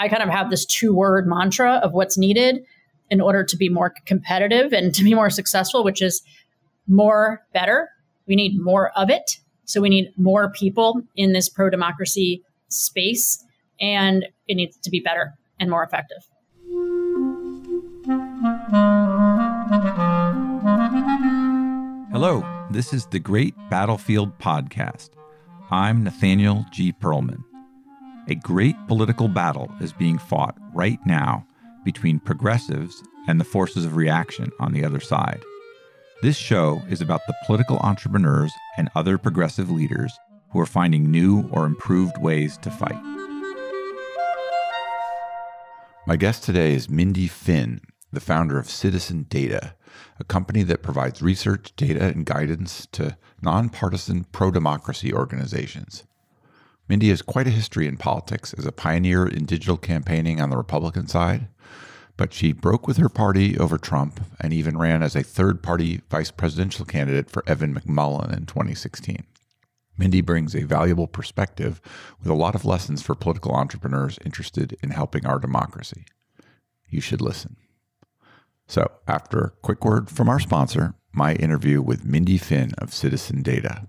I kind of have this two word mantra of what's needed in order to be more competitive and to be more successful, which is more better. We need more of it. So we need more people in this pro democracy space, and it needs to be better and more effective. Hello, this is the Great Battlefield Podcast. I'm Nathaniel G. Pearlman. A great political battle is being fought right now between progressives and the forces of reaction on the other side. This show is about the political entrepreneurs and other progressive leaders who are finding new or improved ways to fight. My guest today is Mindy Finn, the founder of Citizen Data, a company that provides research, data, and guidance to nonpartisan pro democracy organizations. Mindy has quite a history in politics as a pioneer in digital campaigning on the Republican side, but she broke with her party over Trump and even ran as a third party vice presidential candidate for Evan McMullin in 2016. Mindy brings a valuable perspective with a lot of lessons for political entrepreneurs interested in helping our democracy. You should listen. So, after a quick word from our sponsor, my interview with Mindy Finn of Citizen Data.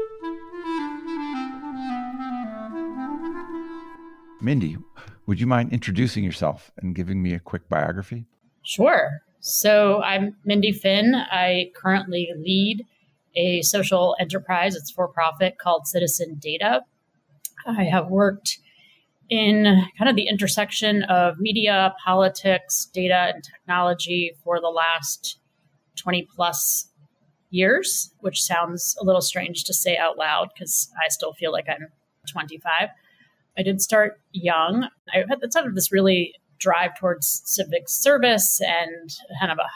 Mindy, would you mind introducing yourself and giving me a quick biography? Sure. So I'm Mindy Finn. I currently lead a social enterprise, it's for profit, called Citizen Data. I have worked in kind of the intersection of media, politics, data, and technology for the last 20 plus years, which sounds a little strange to say out loud because I still feel like I'm 25. I did start young. I had sort of this really drive towards civic service and kind of a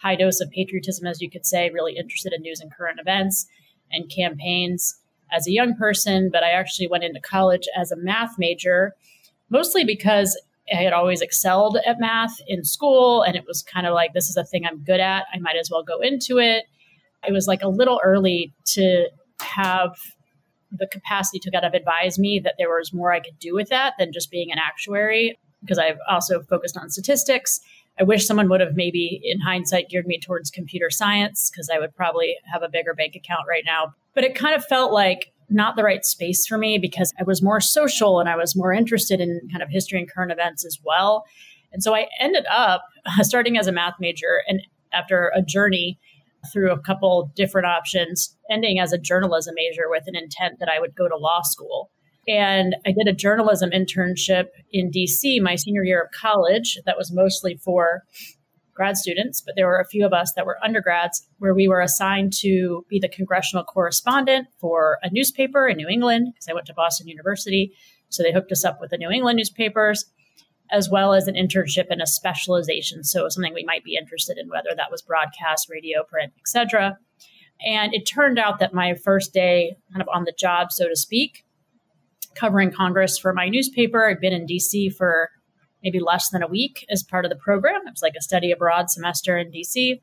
high dose of patriotism, as you could say, really interested in news and current events and campaigns as a young person. But I actually went into college as a math major, mostly because I had always excelled at math in school. And it was kind of like, this is a thing I'm good at. I might as well go into it. It was like a little early to have the capacity to kind of advise me that there was more I could do with that than just being an actuary, because I've also focused on statistics. I wish someone would have maybe, in hindsight, geared me towards computer science because I would probably have a bigger bank account right now. But it kind of felt like not the right space for me because I was more social and I was more interested in kind of history and current events as well. And so I ended up uh, starting as a math major and after a journey through a couple different options, ending as a journalism major with an intent that I would go to law school. And I did a journalism internship in DC my senior year of college that was mostly for grad students, but there were a few of us that were undergrads where we were assigned to be the congressional correspondent for a newspaper in New England because I went to Boston University. So they hooked us up with the New England newspapers as well as an internship and a specialization. So something we might be interested in, whether that was broadcast, radio, print, etc. And it turned out that my first day, kind of on the job, so to speak, covering Congress for my newspaper, I'd been in DC for maybe less than a week as part of the program. It was like a study abroad semester in DC.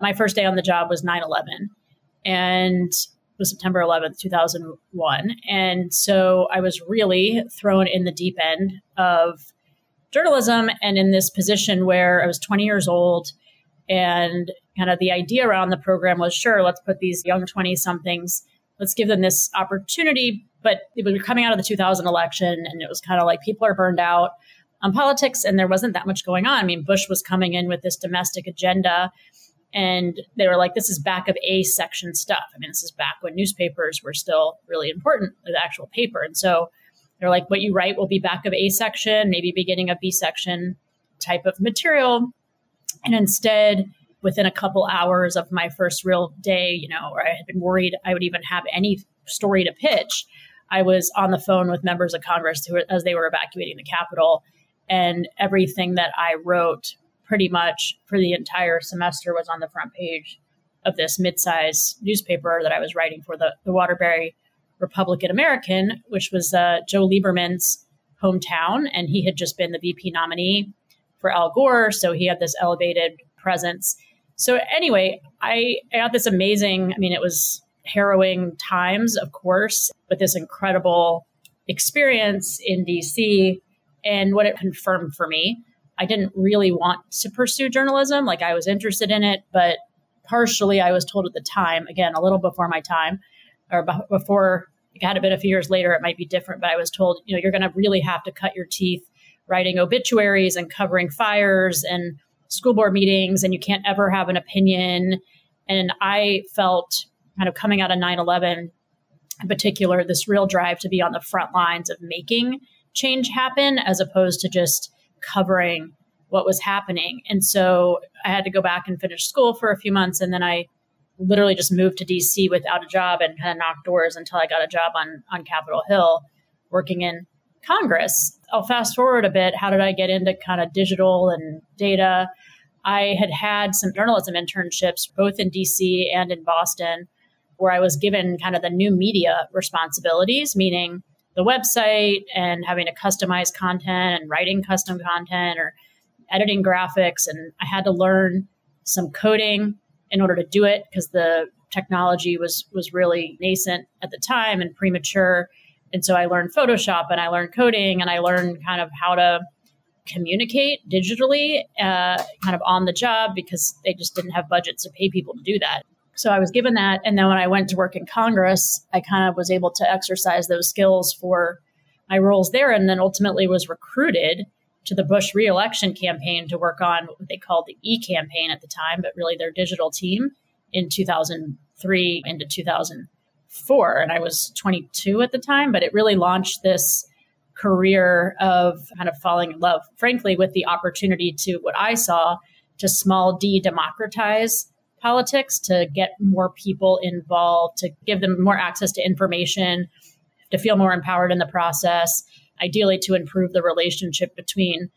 My first day on the job was 9 11. And was September 11th, 2001. And so I was really thrown in the deep end of journalism and in this position where I was 20 years old. And kind of the idea around the program was sure, let's put these young 20 somethings, let's give them this opportunity. But we were coming out of the 2000 election, and it was kind of like people are burned out on politics, and there wasn't that much going on. I mean, Bush was coming in with this domestic agenda, and they were like, this is back of A section stuff. I mean, this is back when newspapers were still really important, the actual paper. And so they're like, what you write will be back of A section, maybe beginning of B section type of material. And instead, within a couple hours of my first real day, you know, where I had been worried I would even have any story to pitch, I was on the phone with members of Congress who, as they were evacuating the Capitol, and everything that I wrote pretty much for the entire semester was on the front page of this mid-sized newspaper that I was writing for the, the Waterbury Republican American, which was uh, Joe Lieberman's hometown, and he had just been the VP nominee for Al Gore, so he had this elevated presence. So anyway, I, I got this amazing. I mean, it was harrowing times, of course, but this incredible experience in DC. And what it confirmed for me, I didn't really want to pursue journalism. Like I was interested in it, but partially I was told at the time, again, a little before my time, or before it had been a few years later, it might be different, but I was told, you know, you're going to really have to cut your teeth writing obituaries and covering fires and school board meetings, and you can't ever have an opinion. And I felt kind of coming out of 9 11 in particular, this real drive to be on the front lines of making change happen as opposed to just covering what was happening. And so I had to go back and finish school for a few months. And then I literally just moved to DC without a job and kind of knocked doors until I got a job on, on Capitol Hill working in Congress. I'll fast forward a bit. How did I get into kind of digital and data? I had had some journalism internships both in DC and in Boston where I was given kind of the new media responsibilities, meaning the website and having to customize content and writing custom content or editing graphics. And I had to learn some coding in order to do it because the technology was was really nascent at the time and premature. And so I learned Photoshop and I learned coding and I learned kind of how to communicate digitally, uh, kind of on the job because they just didn't have budgets to pay people to do that. So I was given that. And then when I went to work in Congress, I kind of was able to exercise those skills for my roles there. And then ultimately was recruited to the Bush reelection campaign to work on what they called the E campaign at the time, but really their digital team in 2003 into 2004. And I was 22 at the time, but it really launched this career of kind of falling in love, frankly, with the opportunity to what I saw to small d democratize politics to get more people involved, to give them more access to information, to feel more empowered in the process, ideally to improve the relationship between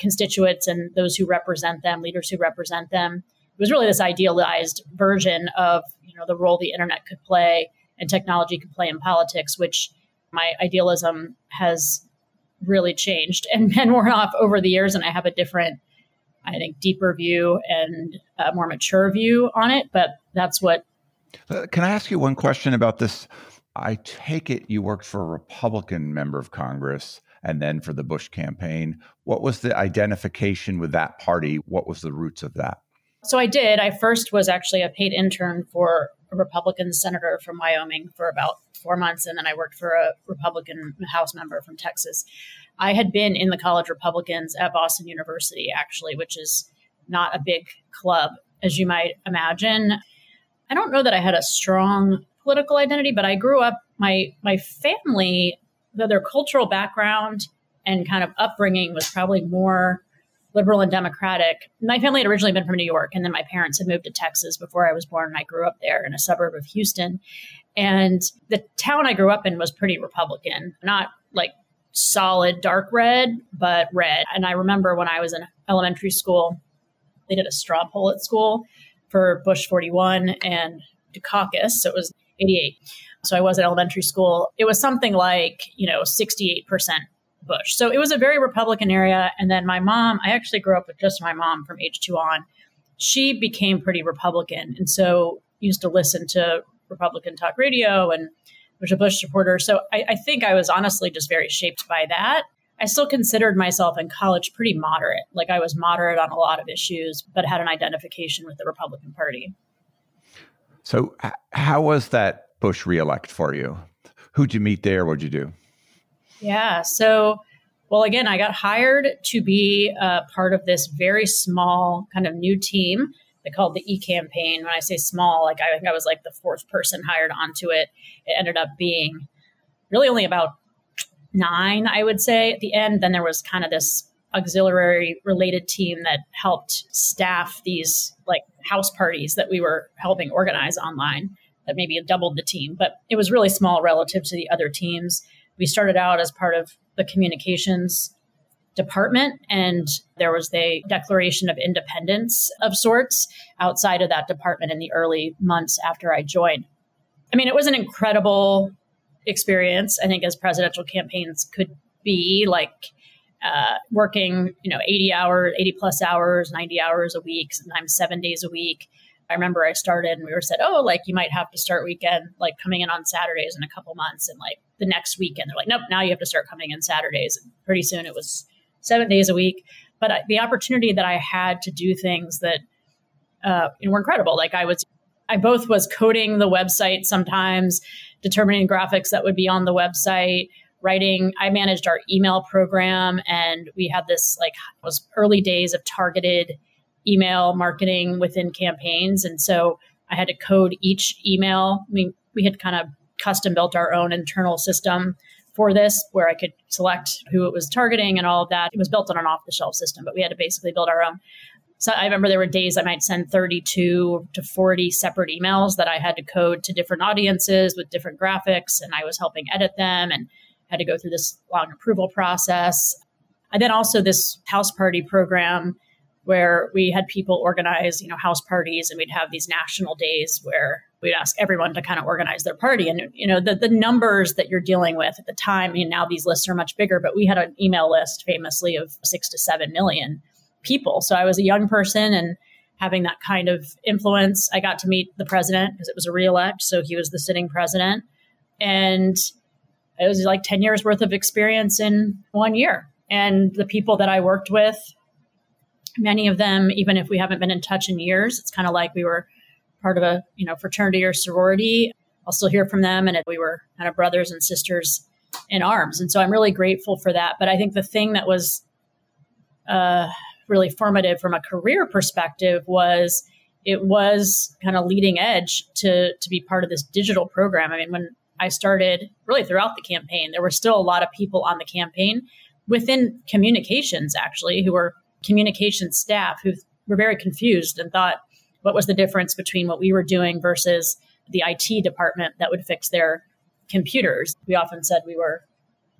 constituents and those who represent them, leaders who represent them. It was really this idealized version of you know the role the internet could play and technology could play in politics, which my idealism has really changed and been worn off over the years, and I have a different I think, deeper view and a more mature view on it. But that's what. Uh, can I ask you one question about this? I take it you worked for a Republican member of Congress and then for the Bush campaign. What was the identification with that party? What was the roots of that? So I did. I first was actually a paid intern for a Republican senator from Wyoming for about four months, and then I worked for a Republican House member from Texas. I had been in the college Republicans at Boston University, actually, which is not a big club, as you might imagine. I don't know that I had a strong political identity, but I grew up, my, my family, their cultural background and kind of upbringing was probably more liberal and democratic. My family had originally been from New York, and then my parents had moved to Texas before I was born. And I grew up there in a suburb of Houston. And the town I grew up in was pretty Republican, not like solid dark red, but red. And I remember when I was in elementary school, they did a straw poll at school for Bush 41 and Dukakis. So it was 88. So I was at elementary school. It was something like, you know, 68% Bush. So it was a very Republican area. And then my mom, I actually grew up with just my mom from age two on. She became pretty Republican. And so used to listen to Republican talk radio and was a Bush supporter. So I, I think I was honestly just very shaped by that. I still considered myself in college pretty moderate. Like I was moderate on a lot of issues, but had an identification with the Republican Party. So, how was that Bush reelect for you? Who'd you meet there? What'd you do? Yeah. So, well, again, I got hired to be a part of this very small kind of new team they called the E campaign. When I say small, like I think I was like the fourth person hired onto it. It ended up being really only about nine, I would say, at the end. Then there was kind of this auxiliary related team that helped staff these like house parties that we were helping organize online that maybe doubled the team, but it was really small relative to the other teams. We started out as part of the communications department and there was a declaration of independence of sorts outside of that department in the early months after I joined. I mean, it was an incredible experience, I think, as presidential campaigns could be like uh, working, you know, 80 hours, 80 plus hours, 90 hours a week, sometimes seven days a week. I remember I started and we were said, oh, like you might have to start weekend, like coming in on Saturdays in a couple months. And like the next weekend, they're like, nope, now you have to start coming in Saturdays. And pretty soon it was seven days a week. But the opportunity that I had to do things that uh, were incredible. Like I was, I both was coding the website sometimes, determining graphics that would be on the website, writing. I managed our email program, and we had this like was early days of targeted email marketing within campaigns. And so I had to code each email. I mean, we had kind of custom built our own internal system for this where I could select who it was targeting and all of that. It was built on an off the shelf system, but we had to basically build our own. So I remember there were days I might send 32 to 40 separate emails that I had to code to different audiences with different graphics, and I was helping edit them and had to go through this long approval process. And then also this house party program where we had people organize, you know, house parties and we'd have these national days where we'd ask everyone to kind of organize their party. And, you know, the, the numbers that you're dealing with at the time, I mean, now these lists are much bigger, but we had an email list famously of six to seven million people. So I was a young person and having that kind of influence. I got to meet the president because it was a reelect. So he was the sitting president. And it was like 10 years worth of experience in one year. And the people that I worked with many of them, even if we haven't been in touch in years, it's kind of like we were part of a you know fraternity or sorority. I'll still hear from them, and we were kind of brothers and sisters in arms. And so I'm really grateful for that. But I think the thing that was uh, really formative from a career perspective was it was kind of leading edge to to be part of this digital program. I mean, when I started, really throughout the campaign, there were still a lot of people on the campaign within communications actually who were communication staff who were very confused and thought, what was the difference between what we were doing versus the IT department that would fix their computers? We often said we were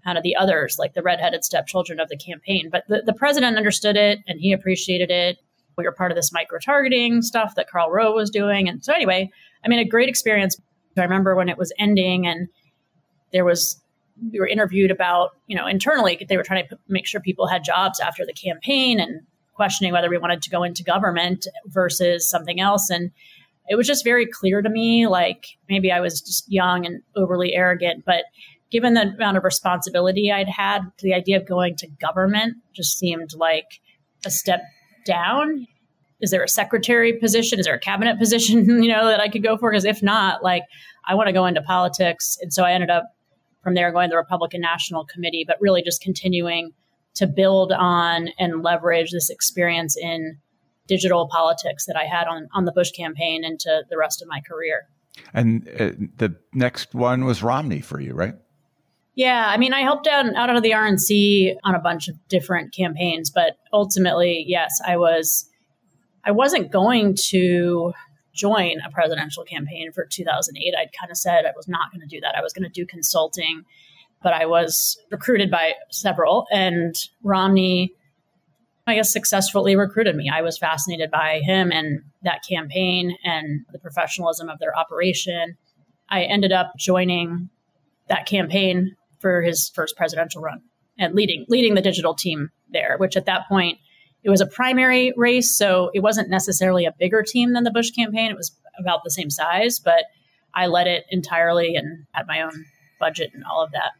kind of the others, like the redheaded stepchildren of the campaign. But the, the president understood it and he appreciated it. We were part of this micro targeting stuff that Karl Rove was doing. And so, anyway, I mean, a great experience. I remember when it was ending and there was we were interviewed about, you know, internally, they were trying to make sure people had jobs after the campaign and questioning whether we wanted to go into government versus something else. And it was just very clear to me, like maybe I was just young and overly arrogant, but given the amount of responsibility I'd had, the idea of going to government just seemed like a step down. Is there a secretary position? Is there a cabinet position, you know, that I could go for? Because if not, like I want to go into politics. And so I ended up from there going to the Republican National Committee, but really just continuing to build on and leverage this experience in digital politics that I had on, on the Bush campaign into the rest of my career. And uh, the next one was Romney for you, right? Yeah, I mean, I helped out out of the RNC on a bunch of different campaigns, but ultimately, yes, I was. I wasn't going to join a presidential campaign for 2008. I'd kind of said I was not going to do that. I was going to do consulting, but I was recruited by several, and Romney, I guess, successfully recruited me. I was fascinated by him and that campaign and the professionalism of their operation. I ended up joining that campaign for his first presidential run and leading leading the digital team there, which at that point it was a primary race, so it wasn't necessarily a bigger team than the Bush campaign. It was about the same size, but I led it entirely and had my own budget and all of that.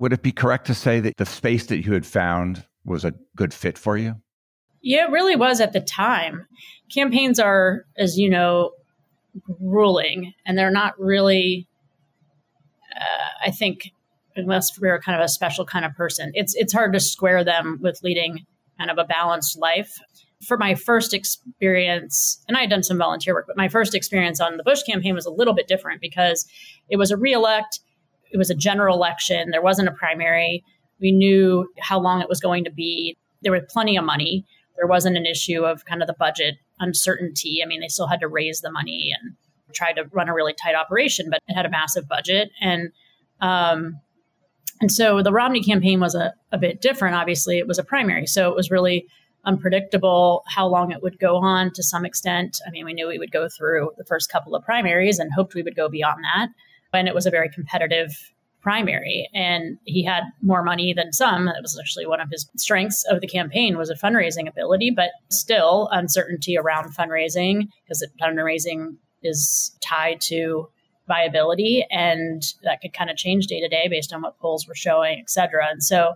Would it be correct to say that the space that you had found was a good fit for you? Yeah, it really was at the time. Campaigns are, as you know, grueling, and they're not really. Uh, I think, unless we're kind of a special kind of person, it's it's hard to square them with leading kind of a balanced life. For my first experience, and I had done some volunteer work, but my first experience on the Bush campaign was a little bit different because it was a reelect, it was a general election, there wasn't a primary. We knew how long it was going to be. There was plenty of money. There wasn't an issue of kind of the budget uncertainty. I mean, they still had to raise the money and tried to run a really tight operation, but it had a massive budget. And um, and so the Romney campaign was a, a bit different. Obviously, it was a primary. So it was really unpredictable how long it would go on to some extent. I mean, we knew we would go through the first couple of primaries and hoped we would go beyond that. And it was a very competitive primary and he had more money than some that was actually one of his strengths of the campaign was a fundraising ability but still uncertainty around fundraising because fundraising is tied to viability and that could kind of change day to day based on what polls were showing et cetera and so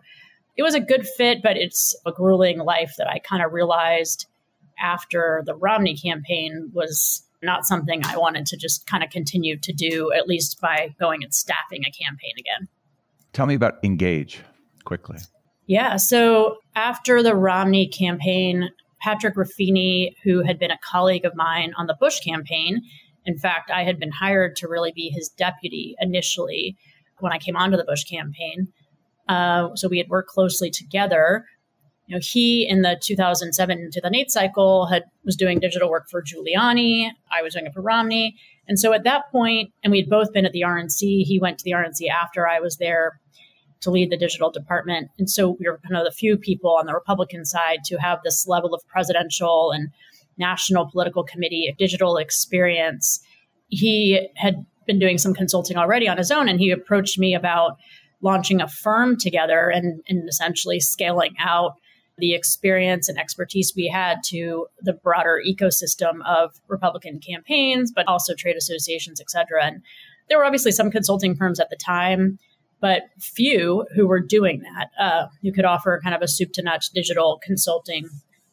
it was a good fit, but it's a grueling life that I kind of realized after the Romney campaign was not something I wanted to just kind of continue to do, at least by going and staffing a campaign again. Tell me about Engage quickly. Yeah. So after the Romney campaign, Patrick Ruffini, who had been a colleague of mine on the Bush campaign, in fact, I had been hired to really be his deputy initially when I came onto the Bush campaign. Uh, so we had worked closely together. You know, he in the 2007 2008 cycle had was doing digital work for Giuliani. I was doing it for Romney. And so at that point, and we had both been at the RNC. He went to the RNC after I was there to lead the digital department. And so we were kind of the few people on the Republican side to have this level of presidential and national political committee of digital experience. He had been doing some consulting already on his own, and he approached me about launching a firm together and, and essentially scaling out the experience and expertise we had to the broader ecosystem of Republican campaigns, but also trade associations, et cetera. And there were obviously some consulting firms at the time, but few who were doing that, uh, who could offer kind of a soup to nuts digital consulting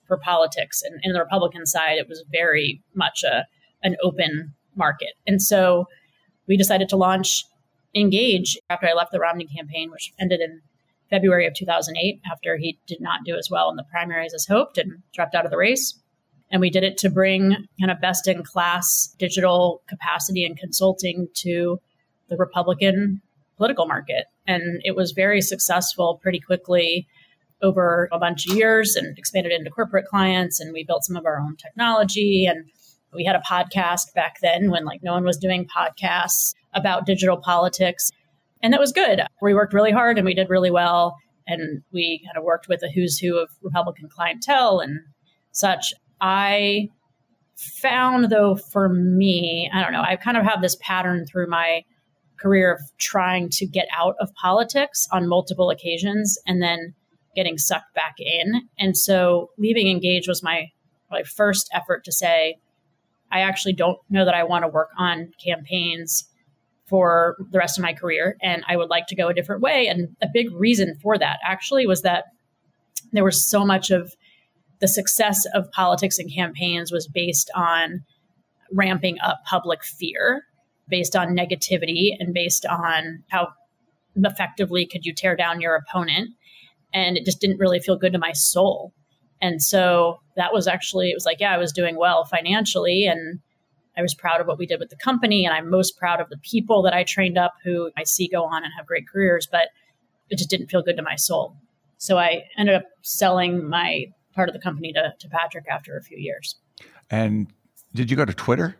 for politics. And in the Republican side, it was very much a an open market. And so we decided to launch engage after I left the Romney campaign, which ended in February of 2008 after he did not do as well in the primaries as hoped and dropped out of the race. And we did it to bring kind of best in class digital capacity and consulting to the Republican political market. And it was very successful pretty quickly over a bunch of years and expanded into corporate clients. And we built some of our own technology. And we had a podcast back then when like no one was doing podcasts about digital politics. And that was good. We worked really hard and we did really well. And we kind of worked with a who's who of Republican clientele and such. I found, though, for me, I don't know, I kind of have this pattern through my career of trying to get out of politics on multiple occasions and then getting sucked back in. And so leaving Engage was my, my first effort to say, I actually don't know that I want to work on campaigns for the rest of my career and I would like to go a different way. And a big reason for that actually was that there was so much of the success of politics and campaigns was based on ramping up public fear, based on negativity, and based on how effectively could you tear down your opponent. And it just didn't really feel good to my soul. And so that was actually, it was like, yeah, I was doing well financially and I was proud of what we did with the company, and I'm most proud of the people that I trained up who I see go on and have great careers, but it just didn't feel good to my soul. So I ended up selling my part of the company to, to Patrick after a few years. And did you go to Twitter?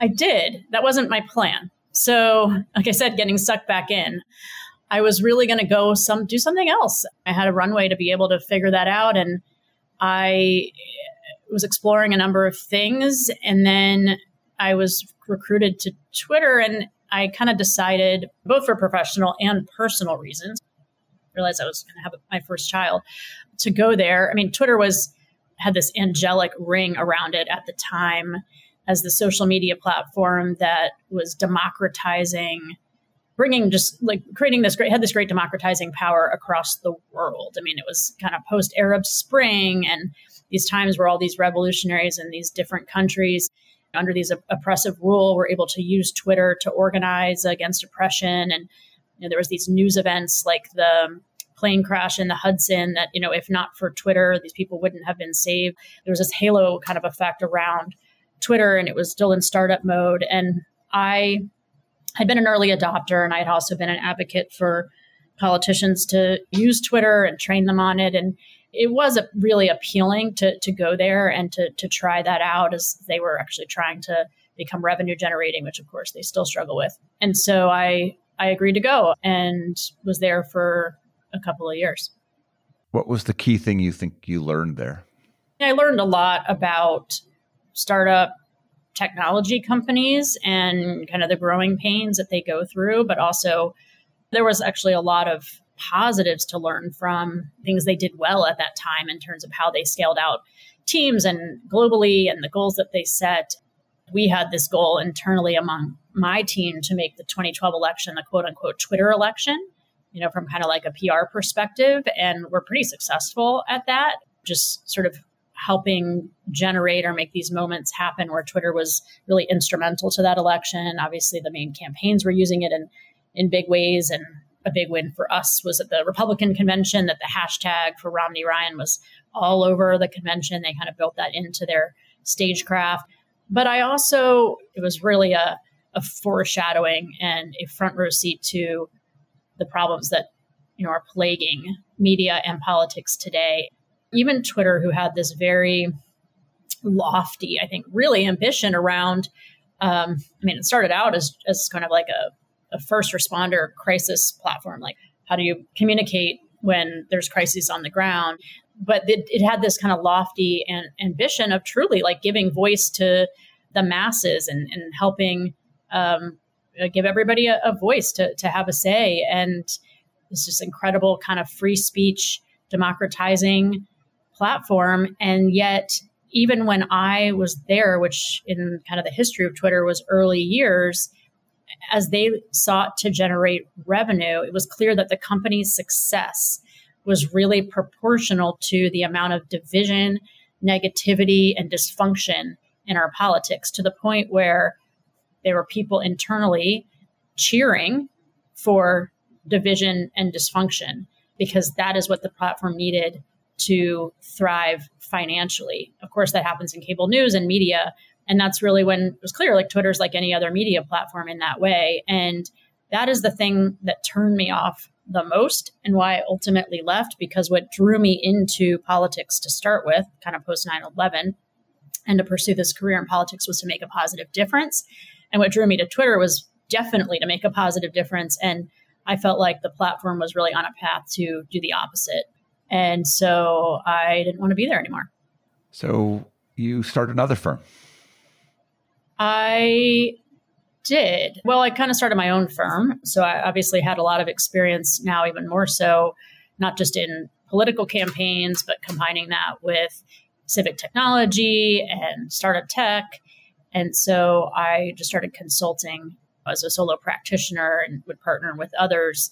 I did. That wasn't my plan. So, like I said, getting sucked back in, I was really going to go some do something else. I had a runway to be able to figure that out, and I was exploring a number of things. And then I was recruited to Twitter and I kind of decided, both for professional and personal reasons, realized I was going to have my first child, to go there. I mean, Twitter was had this angelic ring around it at the time as the social media platform that was democratizing bringing just like creating this great had this great democratizing power across the world i mean it was kind of post arab spring and these times where all these revolutionaries in these different countries under these oppressive rule were able to use Twitter to organize against oppression. And you know, there was these news events like the plane crash in the Hudson that, you know, if not for Twitter, these people wouldn't have been saved. There was this halo kind of effect around Twitter and it was still in startup mode. And I had been an early adopter and I had also been an advocate for politicians to use Twitter and train them on it. And it was really appealing to, to go there and to, to try that out as they were actually trying to become revenue generating, which of course they still struggle with. And so I, I agreed to go and was there for a couple of years. What was the key thing you think you learned there? I learned a lot about startup technology companies and kind of the growing pains that they go through, but also there was actually a lot of positives to learn from things they did well at that time in terms of how they scaled out teams and globally and the goals that they set. We had this goal internally among my team to make the 2012 election the quote unquote Twitter election, you know, from kind of like a PR perspective. And we're pretty successful at that, just sort of helping generate or make these moments happen where Twitter was really instrumental to that election. Obviously, the main campaigns were using it in, in big ways. And a big win for us was at the Republican convention that the hashtag for Romney Ryan was all over the convention. They kind of built that into their stagecraft. But I also, it was really a, a foreshadowing and a front row seat to the problems that you know are plaguing media and politics today even Twitter, who had this very lofty, I think, really ambition around. Um, I mean, it started out as as kind of like a, a first responder crisis platform. Like, how do you communicate when there's crises on the ground? But it, it had this kind of lofty and ambition of truly like giving voice to the masses and, and helping um, give everybody a, a voice to, to have a say. And this just incredible kind of free speech, democratizing platform. And yet, even when I was there, which in kind of the history of Twitter was early years, as they sought to generate revenue, it was clear that the company's success was really proportional to the amount of division, negativity, and dysfunction in our politics to the point where there were people internally cheering for division and dysfunction because that is what the platform needed to thrive financially. Of course, that happens in cable news and media. And that's really when it was clear like Twitter's like any other media platform in that way. And that is the thing that turned me off the most and why I ultimately left because what drew me into politics to start with, kind of post 9 11, and to pursue this career in politics was to make a positive difference. And what drew me to Twitter was definitely to make a positive difference. And I felt like the platform was really on a path to do the opposite. And so I didn't want to be there anymore. So you started another firm. I did. Well, I kind of started my own firm. So I obviously had a lot of experience now, even more so, not just in political campaigns, but combining that with civic technology and startup tech. And so I just started consulting as a solo practitioner and would partner with others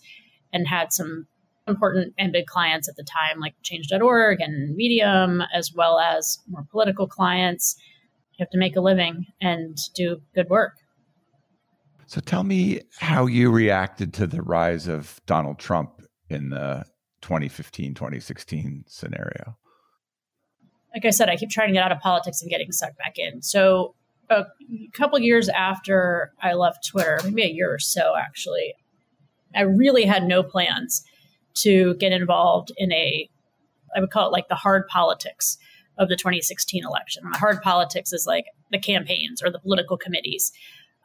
and had some important and big clients at the time, like change.org and Medium, as well as more political clients. You have to make a living and do good work. So tell me how you reacted to the rise of Donald Trump in the 2015 2016 scenario. Like I said, I keep trying to get out of politics and getting sucked back in. So, a couple years after I left Twitter, maybe a year or so actually, I really had no plans to get involved in a, I would call it like the hard politics of the 2016 election. The hard politics is like the campaigns or the political committees.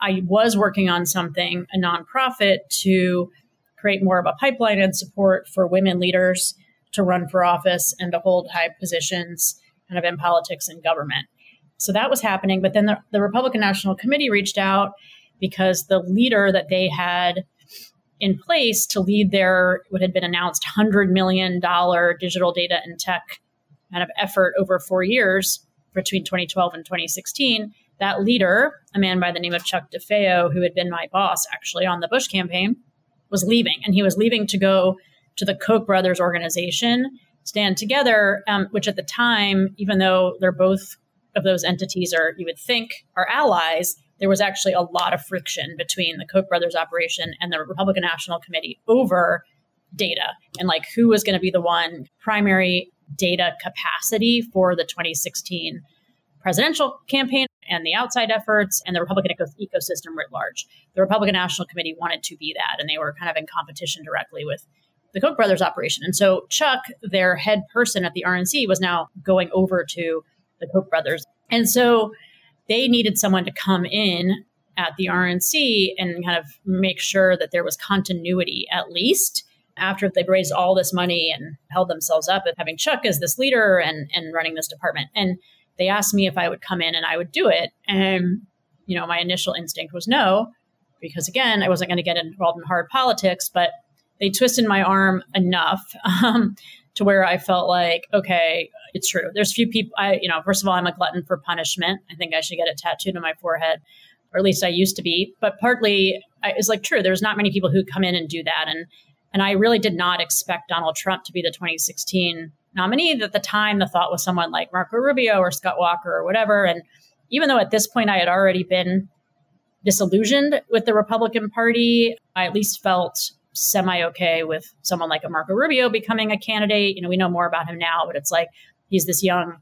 I was working on something, a nonprofit, to create more of a pipeline and support for women leaders to run for office and to hold high positions kind of in politics and government. So that was happening. But then the, the Republican National Committee reached out because the leader that they had in place to lead their what had been announced $100 million digital data and tech kind of effort over four years between 2012 and 2016. That leader, a man by the name of Chuck DeFeo, who had been my boss actually on the Bush campaign, was leaving. And he was leaving to go to the Koch brothers organization, Stand Together, um, which at the time, even though they're both of those entities are, you would think, are allies, there was actually a lot of friction between the Koch brothers operation and the Republican National Committee over data and like who was going to be the one primary data capacity for the 2016 presidential campaign and the outside efforts and the Republican ecosystem writ large. The Republican National Committee wanted to be that, and they were kind of in competition directly with the Koch brothers operation. And so Chuck, their head person at the RNC, was now going over to the Koch brothers. And so they needed someone to come in at the RNC and kind of make sure that there was continuity at least after they've raised all this money and held themselves up at having Chuck as this leader and, and running this department. And they asked me if I would come in and I would do it. And, you know, my initial instinct was no, because again, I wasn't going to get involved in hard politics, but they twisted my arm enough um, to where I felt like, okay, it's true. There's a few people, I, you know, first of all, I'm a glutton for punishment. I think I should get it tattooed on my forehead, or at least I used to be. But partly, it's like true. There's not many people who come in and do that. And, and I really did not expect Donald Trump to be the 2016 nominee. At the time, the thought was someone like Marco Rubio or Scott Walker or whatever. And even though at this point I had already been disillusioned with the Republican Party, I at least felt semi okay with someone like a Marco Rubio becoming a candidate. You know, we know more about him now, but it's like he's this young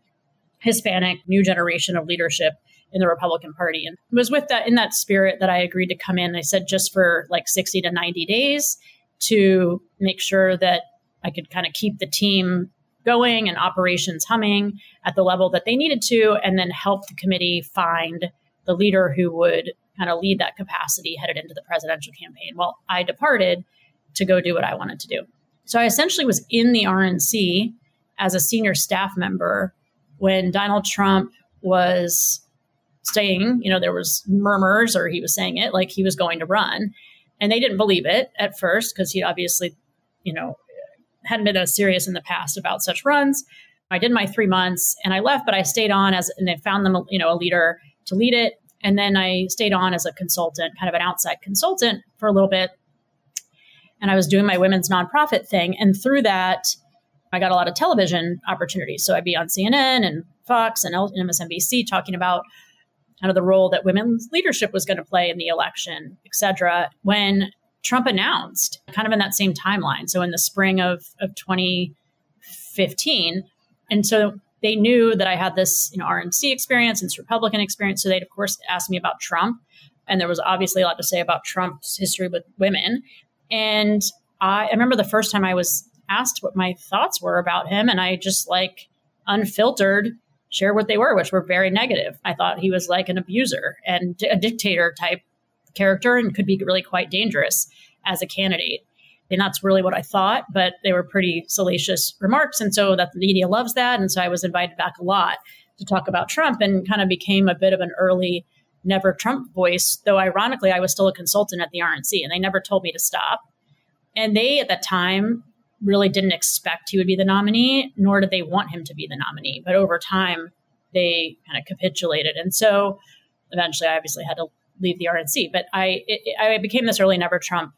Hispanic new generation of leadership in the Republican Party. And it was with that in that spirit that I agreed to come in. I said just for like 60 to 90 days to make sure that I could kind of keep the team going and operations humming at the level that they needed to, and then help the committee find the leader who would kind of lead that capacity headed into the presidential campaign. Well, I departed to go do what I wanted to do. So I essentially was in the RNC as a senior staff member when Donald Trump was saying, you know, there was murmurs or he was saying it like he was going to run. And they didn't believe it at first because he obviously, you know, hadn't been as serious in the past about such runs. I did my three months and I left, but I stayed on as, and they found them, you know, a leader to lead it. And then I stayed on as a consultant, kind of an outside consultant for a little bit. And I was doing my women's nonprofit thing. And through that, I got a lot of television opportunities. So I'd be on CNN and Fox and MSNBC talking about kind of the role that women's leadership was going to play in the election, et cetera, when Trump announced kind of in that same timeline. So in the spring of, of 2015. And so they knew that I had this, you know, RNC experience and this Republican experience. So they'd of course asked me about Trump. And there was obviously a lot to say about Trump's history with women. And I, I remember the first time I was asked what my thoughts were about him, and I just like unfiltered share what they were, which were very negative. I thought he was like an abuser and a dictator type character and could be really quite dangerous as a candidate. And that's really what I thought, but they were pretty salacious remarks. And so that the media loves that. And so I was invited back a lot to talk about Trump and kind of became a bit of an early never Trump voice, though ironically, I was still a consultant at the RNC and they never told me to stop. And they, at that time, really didn't expect he would be the nominee, nor did they want him to be the nominee. But over time, they kind of capitulated. And so eventually, I obviously had to leave the RNC. But I, it, I became this early never Trump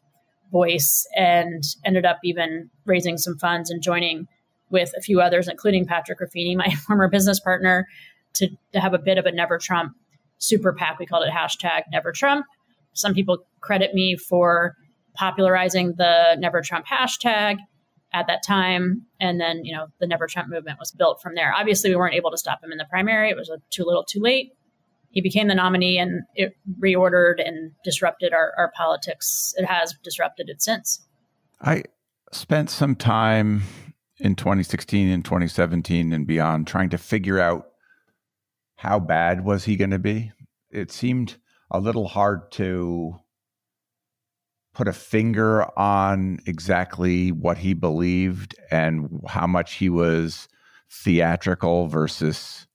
voice and ended up even raising some funds and joining with a few others, including Patrick Ruffini, my former business partner, to, to have a bit of a never Trump super PAC. We called it hashtag never Trump. Some people credit me for popularizing the never Trump hashtag at that time. And then, you know, the never Trump movement was built from there. Obviously, we weren't able to stop him in the primary. It was too little too late. He became the nominee and it reordered and disrupted our, our politics. It has disrupted it since. I spent some time in 2016 and 2017 and beyond trying to figure out how bad was he going to be? It seemed a little hard to put a finger on exactly what he believed and how much he was theatrical versus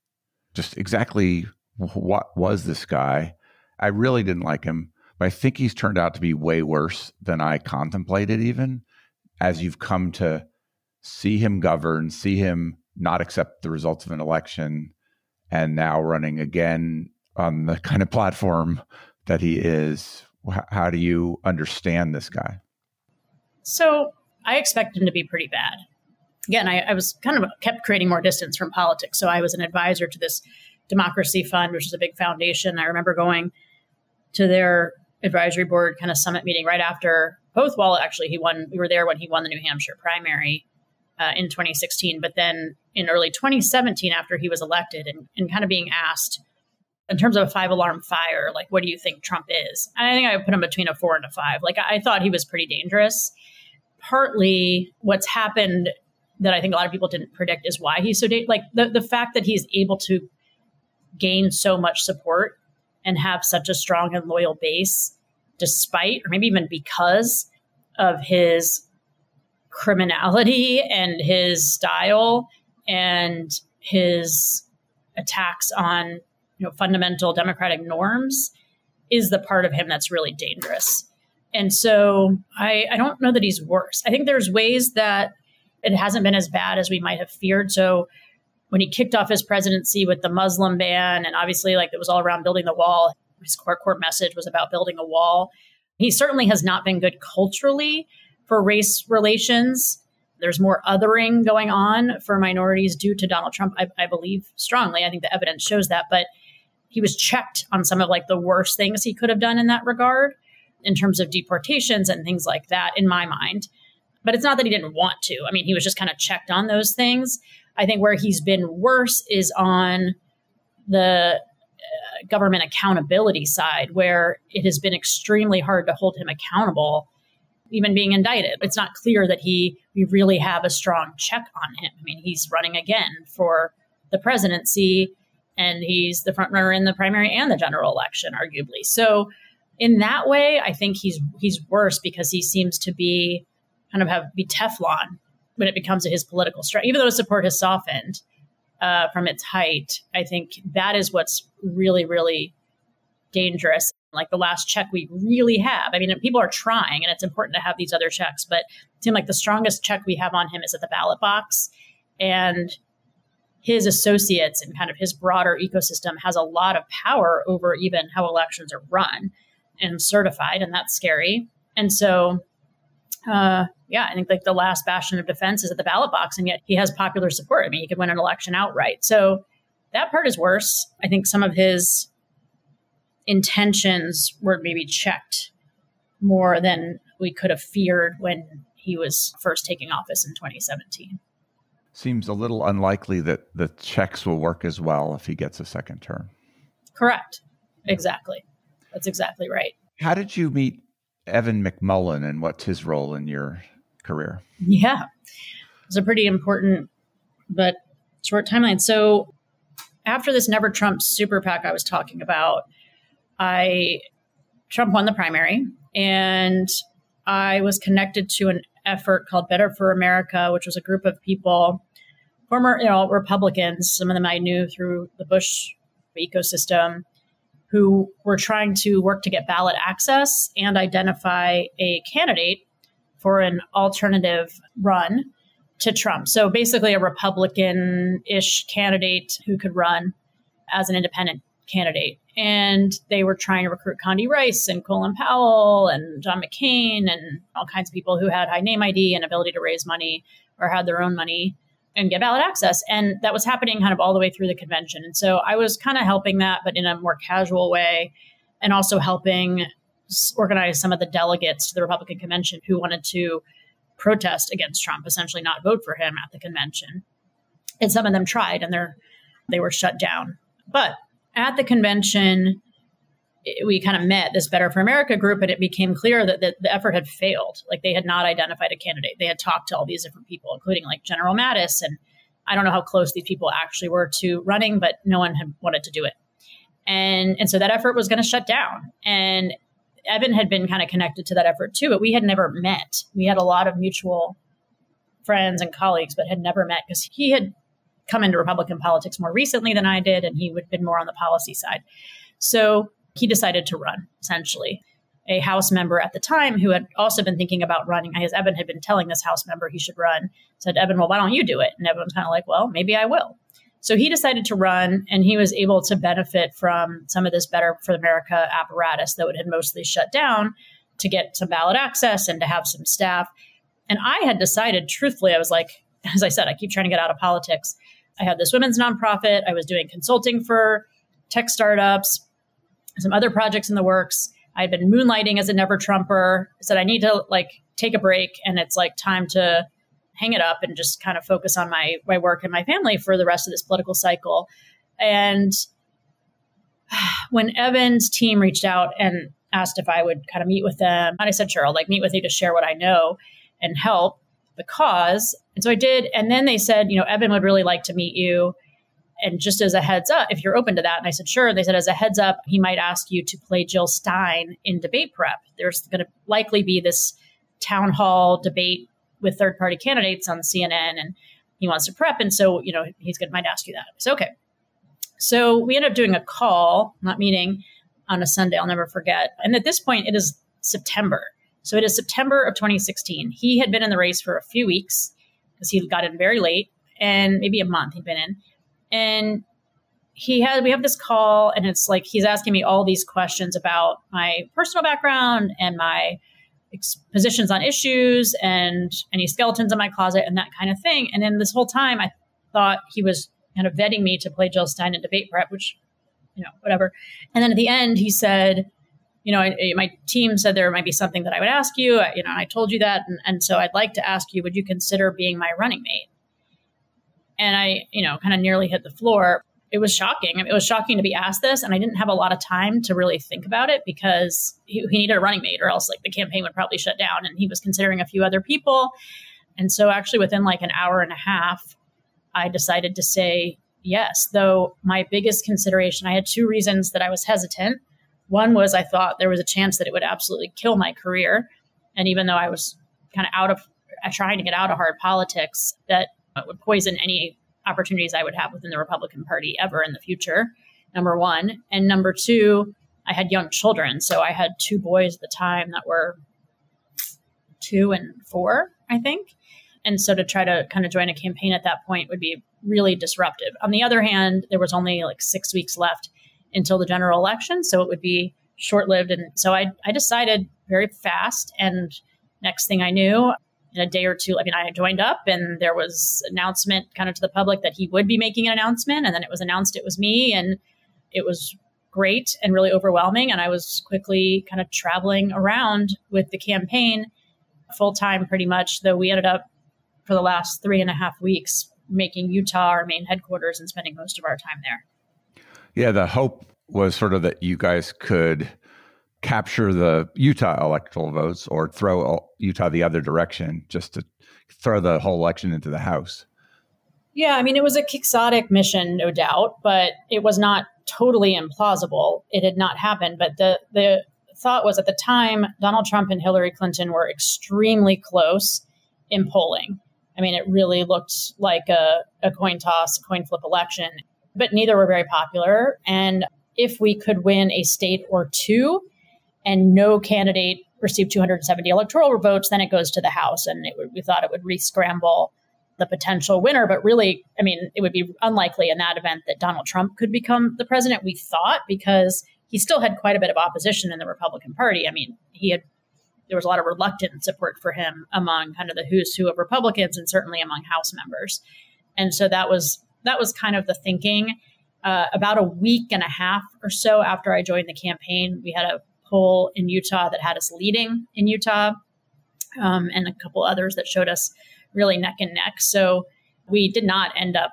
just exactly what was this guy. I really didn't like him, but I think he's turned out to be way worse than I contemplated, even as you've come to see him govern, see him not accept the results of an election, and now running again on the kind of platform that he is. How do you understand this guy? So I expect him to be pretty bad. Again, I, I, was kind of kept creating more distance from politics. So I was an advisor to this democracy fund, which is a big foundation. I remember going to their advisory board kind of summit meeting right after both while actually he won we were there when he won the new hampshire primary uh, in 2016. But then in early 2017, after he was elected and, and kind of being asked, in terms of a five alarm fire, like, what do you think Trump is? I think I would put him between a four and a five. Like, I thought he was pretty dangerous. partly what's happened that I think a lot of people didn't predict is why he's so da- like the the fact that he's able to gain so much support and have such a strong and loyal base despite or maybe even because of his criminality and his style and his attacks on you know fundamental democratic norms is the part of him that's really dangerous. And so I, I don't know that he's worse. I think there's ways that it hasn't been as bad as we might have feared. So when he kicked off his presidency with the Muslim ban, and obviously like it was all around building the wall, his core core message was about building a wall. He certainly has not been good culturally for race relations. There's more othering going on for minorities due to Donald Trump, I, I believe strongly. I think the evidence shows that. But he was checked on some of like the worst things he could have done in that regard in terms of deportations and things like that in my mind but it's not that he didn't want to i mean he was just kind of checked on those things i think where he's been worse is on the uh, government accountability side where it has been extremely hard to hold him accountable even being indicted it's not clear that he we really have a strong check on him i mean he's running again for the presidency and he's the front runner in the primary and the general election, arguably. So in that way, I think he's he's worse because he seems to be kind of have be Teflon when it becomes to his political strength. Even though his support has softened uh, from its height, I think that is what's really, really dangerous. Like the last check we really have. I mean, people are trying, and it's important to have these other checks, but seems like the strongest check we have on him is at the ballot box. And his associates and kind of his broader ecosystem has a lot of power over even how elections are run and certified, and that's scary. And so, uh, yeah, I think like the last bastion of defense is at the ballot box, and yet he has popular support. I mean, he could win an election outright. So that part is worse. I think some of his intentions were maybe checked more than we could have feared when he was first taking office in 2017 seems a little unlikely that the checks will work as well if he gets a second term. Correct. Exactly. That's exactly right. How did you meet Evan McMullin and what's his role in your career? Yeah. It's a pretty important but short timeline. So after this Never Trump super PAC I was talking about, I Trump won the primary and I was connected to an effort called Better for America, which was a group of people former, you know, Republicans, some of them I knew through the Bush ecosystem, who were trying to work to get ballot access and identify a candidate for an alternative run to Trump. So basically, a Republican ish candidate who could run as an independent candidate. And they were trying to recruit Condi Rice and Colin Powell and John McCain and all kinds of people who had high name ID and ability to raise money or had their own money and get ballot access. And that was happening kind of all the way through the convention. And so I was kind of helping that, but in a more casual way, and also helping organize some of the delegates to the Republican convention who wanted to protest against Trump, essentially not vote for him at the convention. And some of them tried and they're they were shut down. But at the convention, we kind of met this Better for America group, and it became clear that the, the, effort had failed. Like they had not identified a candidate. They had talked to all these different people, including like General Mattis. And I don't know how close these people actually were to running, but no one had wanted to do it. And, and so that effort was going to shut down. And Evan had been kind of connected to that effort too, but we had never met. We had a lot of mutual friends and colleagues, but had never met because he had come into Republican politics more recently than I did, and he would have been more on the policy side. So he decided to run, essentially. A House member at the time who had also been thinking about running, as Evan had been telling this House member he should run, said, Evan, well, why don't you do it? And everyone's kind of like, well, maybe I will. So he decided to run, and he was able to benefit from some of this Better for America apparatus that had mostly shut down to get some ballot access and to have some staff. And I had decided, truthfully, I was like, as I said, I keep trying to get out of politics. I had this women's nonprofit. I was doing consulting for tech startups some other projects in the works. I had been moonlighting as a never Trumper. I said I need to like take a break and it's like time to hang it up and just kind of focus on my my work and my family for the rest of this political cycle. And when Evan's team reached out and asked if I would kind of meet with them, and I said, sure, I'll like meet with you to share what I know. and help the cause. And so I did. And then they said, you know, Evan would really like to meet you. And just as a heads up, if you're open to that. And I said, sure. And they said, as a heads up, he might ask you to play Jill Stein in debate prep. There's going to likely be this town hall debate with third party candidates on CNN and he wants to prep. And so, you know, he's going to might ask you that. So, okay. So we ended up doing a call, not meeting on a Sunday. I'll never forget. And at this point, it is September. So it is September of 2016. He had been in the race for a few weeks because he got in very late and maybe a month he'd been in. And he had we have this call and it's like he's asking me all these questions about my personal background and my positions on issues and any skeletons in my closet and that kind of thing. And then this whole time, I thought he was kind of vetting me to play Jill Stein in debate prep, which, you know, whatever. And then at the end, he said, you know, I, my team said there might be something that I would ask you. You know, I told you that. And, and so I'd like to ask you, would you consider being my running mate? And I, you know, kind of nearly hit the floor it was shocking. it was shocking to be asked this, and I didn't have a lot of time to really think about it because he, he, needed a running mate, or else like the campaign would probably shut down. And he was considering a few other people, and so actually within like an hour and a half, I decided to say yes. Though my biggest consideration, I had two reasons that I was hesitant. One was I thought there was a chance that it would absolutely kill my career, and even though I was kind of out of uh, trying to get out of hard politics, that uh, would poison any opportunities I would have within the Republican Party ever in the future. Number one. And number two, I had young children. So I had two boys at the time that were two and four, I think. And so to try to kind of join a campaign at that point would be really disruptive. On the other hand, there was only like six weeks left until the general election. So it would be short lived. And so I, I decided very fast. And next thing I knew, in a day or two. I mean, I joined up and there was announcement kind of to the public that he would be making an announcement. And then it was announced it was me. And it was great and really overwhelming. And I was quickly kind of traveling around with the campaign full time pretty much, though we ended up for the last three and a half weeks making Utah our main headquarters and spending most of our time there. Yeah, the hope was sort of that you guys could capture the Utah electoral votes or throw Utah the other direction just to throw the whole election into the House. Yeah, I mean, it was a quixotic mission, no doubt, but it was not totally implausible. It had not happened. But the, the thought was at the time, Donald Trump and Hillary Clinton were extremely close in polling. I mean, it really looked like a, a coin toss, a coin flip election, but neither were very popular. And if we could win a state or two, and no candidate received 270 electoral votes, then it goes to the House. And would, we thought it would re-scramble the potential winner. But really, I mean, it would be unlikely in that event that Donald Trump could become the president, we thought, because he still had quite a bit of opposition in the Republican Party. I mean, he had there was a lot of reluctant support for him among kind of the who's who of Republicans and certainly among House members. And so that was that was kind of the thinking. Uh, about a week and a half or so after I joined the campaign, we had a poll in Utah that had us leading in Utah, um, and a couple others that showed us really neck and neck. So we did not end up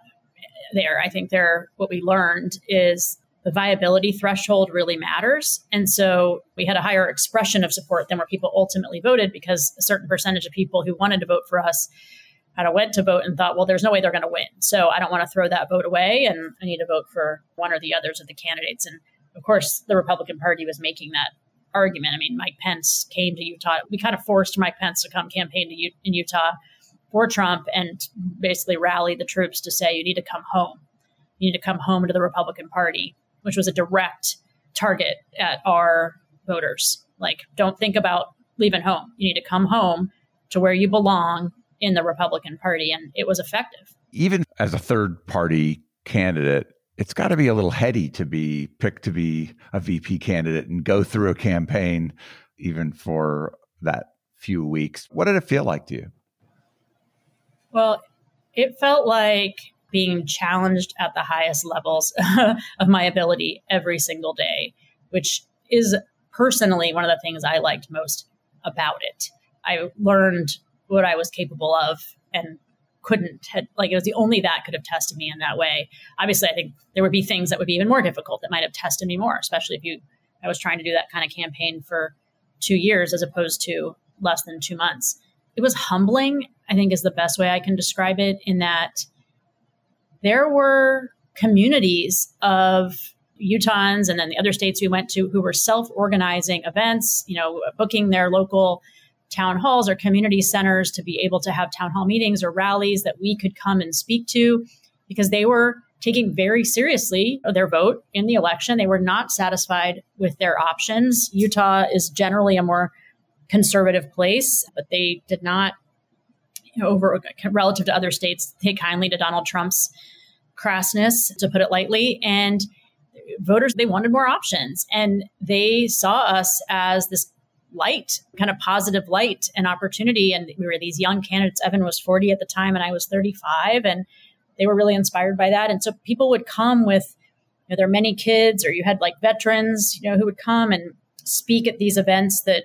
there. I think there, what we learned is the viability threshold really matters. And so we had a higher expression of support than where people ultimately voted because a certain percentage of people who wanted to vote for us kind of went to vote and thought, well, there's no way they're going to win. So I don't want to throw that vote away and I need to vote for one or the others of the candidates. And of course, the Republican Party was making that argument. I mean, Mike Pence came to Utah. We kind of forced Mike Pence to come campaign to U- in Utah for Trump and basically rally the troops to say, you need to come home. You need to come home to the Republican Party, which was a direct target at our voters. Like, don't think about leaving home. You need to come home to where you belong in the Republican Party. And it was effective. Even as a third party candidate, it's got to be a little heady to be picked to be a VP candidate and go through a campaign even for that few weeks. What did it feel like to you? Well, it felt like being challenged at the highest levels of my ability every single day, which is personally one of the things I liked most about it. I learned what I was capable of and couldn't had like it was the only that could have tested me in that way. Obviously, I think there would be things that would be even more difficult that might have tested me more, especially if you I was trying to do that kind of campaign for two years as opposed to less than two months. it was humbling, I think is the best way I can describe it, in that there were communities of Utahns and then the other states we went to who were self organizing events, you know, booking their local town halls or community centers to be able to have town hall meetings or rallies that we could come and speak to because they were taking very seriously their vote in the election. They were not satisfied with their options. Utah is generally a more conservative place, but they did not, you know, over relative to other states, take kindly to Donald Trump's crassness, to put it lightly. And voters, they wanted more options. And they saw us as this light, kind of positive light and opportunity. And we were these young candidates. Evan was 40 at the time, and I was 35. And they were really inspired by that. And so people would come with, you know, there are many kids, or you had like veterans, you know, who would come and speak at these events that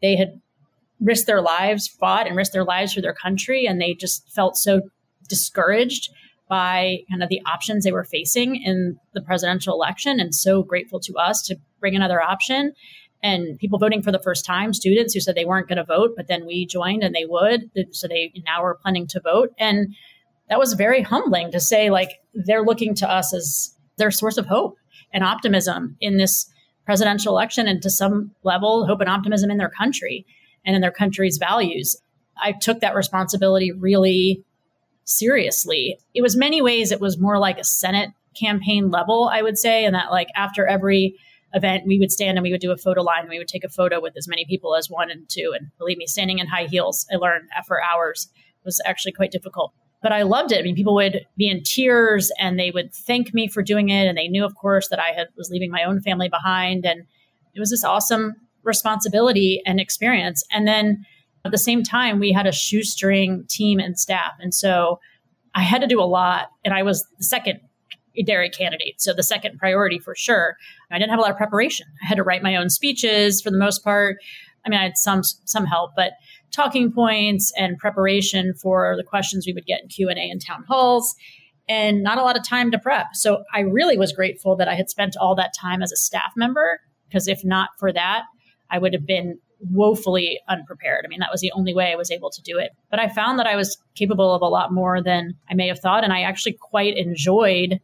they had risked their lives, fought and risked their lives for their country. And they just felt so discouraged by kind of the options they were facing in the presidential election and so grateful to us to bring another option and people voting for the first time students who said they weren't going to vote but then we joined and they would so they now are planning to vote and that was very humbling to say like they're looking to us as their source of hope and optimism in this presidential election and to some level hope and optimism in their country and in their country's values i took that responsibility really seriously. It was many ways it was more like a Senate campaign level, I would say, and that like after every event we would stand and we would do a photo line and we would take a photo with as many people as one and two. And believe me, standing in high heels, I learned for hours was actually quite difficult. But I loved it. I mean, people would be in tears and they would thank me for doing it. And they knew, of course, that I had was leaving my own family behind. And it was this awesome responsibility and experience. And then at the same time, we had a shoestring team and staff. And so I had to do a lot. And I was the second dairy candidate. So the second priority for sure. I didn't have a lot of preparation. I had to write my own speeches for the most part. I mean, I had some some help, but talking points and preparation for the questions we would get in Q&A and town halls and not a lot of time to prep. So I really was grateful that I had spent all that time as a staff member because if not for that, I would have been woefully unprepared. I mean, that was the only way I was able to do it. But I found that I was capable of a lot more than I may have thought. And I actually quite enjoyed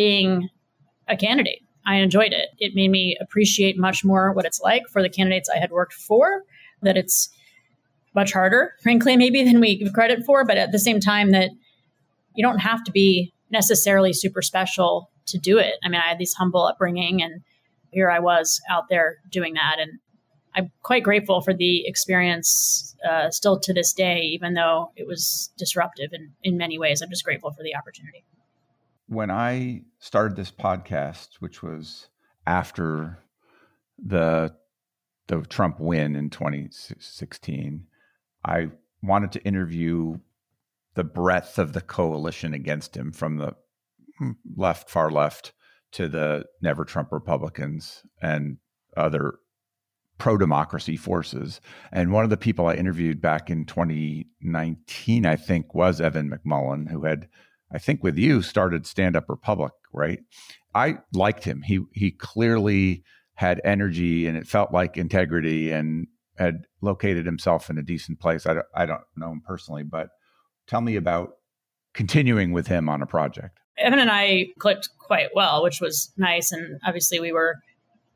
being a candidate. I enjoyed it. It made me appreciate much more what it's like for the candidates I had worked for, that it's much harder, frankly, maybe than we give credit for. But at the same time, that you don't have to be necessarily super special to do it. I mean, I had this humble upbringing and here I was out there doing that. And I'm quite grateful for the experience uh, still to this day, even though it was disruptive in, in many ways. I'm just grateful for the opportunity. When I started this podcast, which was after the the Trump win in 2016, I wanted to interview the breadth of the coalition against him from the mm, left, far left, to the never Trump Republicans and other pro democracy forces. And one of the people I interviewed back in 2019, I think, was Evan McMullin, who had, I think, with you started Stand Up Republic, right? I liked him. He he clearly had energy and it felt like integrity and had located himself in a decent place. I don't, I don't know him personally, but tell me about continuing with him on a project. Evan and I clicked quite well, which was nice. And obviously, we were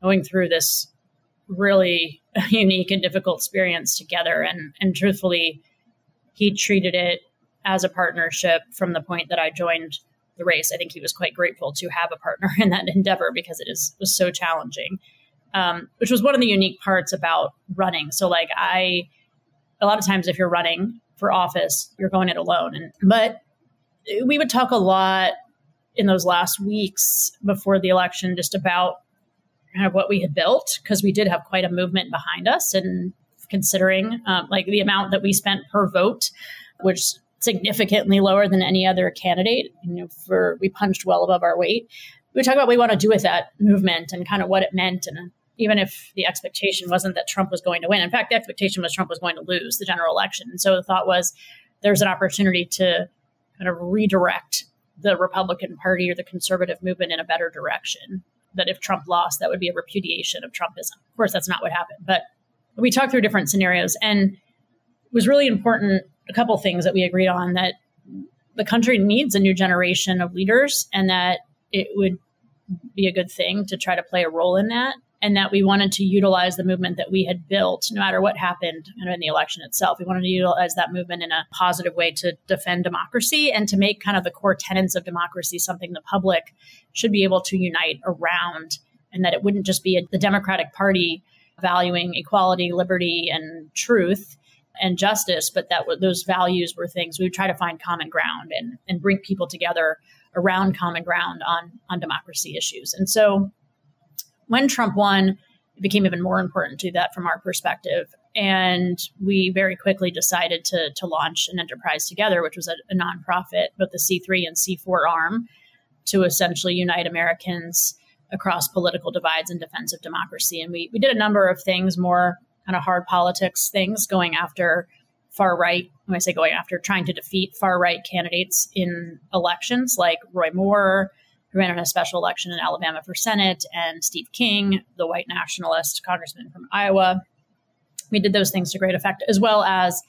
going through this really unique and difficult experience together. And, and truthfully, he treated it as a partnership from the point that I joined the race. I think he was quite grateful to have a partner in that endeavor because it is was so challenging. Um, which was one of the unique parts about running. So, like, I a lot of times if you're running for office, you're going it alone. And but we would talk a lot in those last weeks before the election just about kind of what we had built because we did have quite a movement behind us and considering um, like the amount that we spent per vote which significantly lower than any other candidate you know for we punched well above our weight we talk about what we want to do with that movement and kind of what it meant and even if the expectation wasn't that Trump was going to win in fact the expectation was Trump was going to lose the general election and so the thought was there's an opportunity to kind of redirect the Republican Party or the conservative movement in a better direction that if Trump lost, that would be a repudiation of Trumpism. Of course, that's not what happened, but we talked through different scenarios and it was really important. A couple things that we agreed on that the country needs a new generation of leaders and that it would be a good thing to try to play a role in that and that we wanted to utilize the movement that we had built no matter what happened in the election itself. We wanted to utilize that movement in a positive way to defend democracy and to make kind of the core tenets of democracy something the public should be able to unite around and that it wouldn't just be a, the democratic party valuing equality liberty and truth and justice, but that those values were things we would try to find common ground and, and bring people together around common ground on, on democracy issues. And so when Trump won, it became even more important to do that from our perspective. And we very quickly decided to, to launch an enterprise together, which was a, a nonprofit, both the C3 and C4 arm, to essentially unite Americans across political divides in defense of democracy. And we, we did a number of things more kind of hard politics things, going after far right. When I say going after, trying to defeat far right candidates in elections, like Roy Moore, who ran in a special election in Alabama for Senate, and Steve King, the white nationalist congressman from Iowa. We did those things to great effect, as well as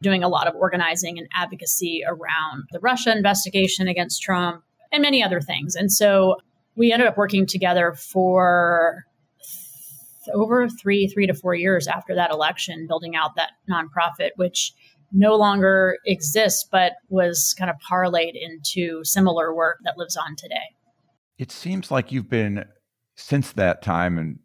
doing a lot of organizing and advocacy around the Russia investigation against Trump and many other things. And so we ended up working together for over three, three to four years after that election, building out that nonprofit, which no longer exists, but was kind of parlayed into similar work that lives on today. It seems like you've been since that time and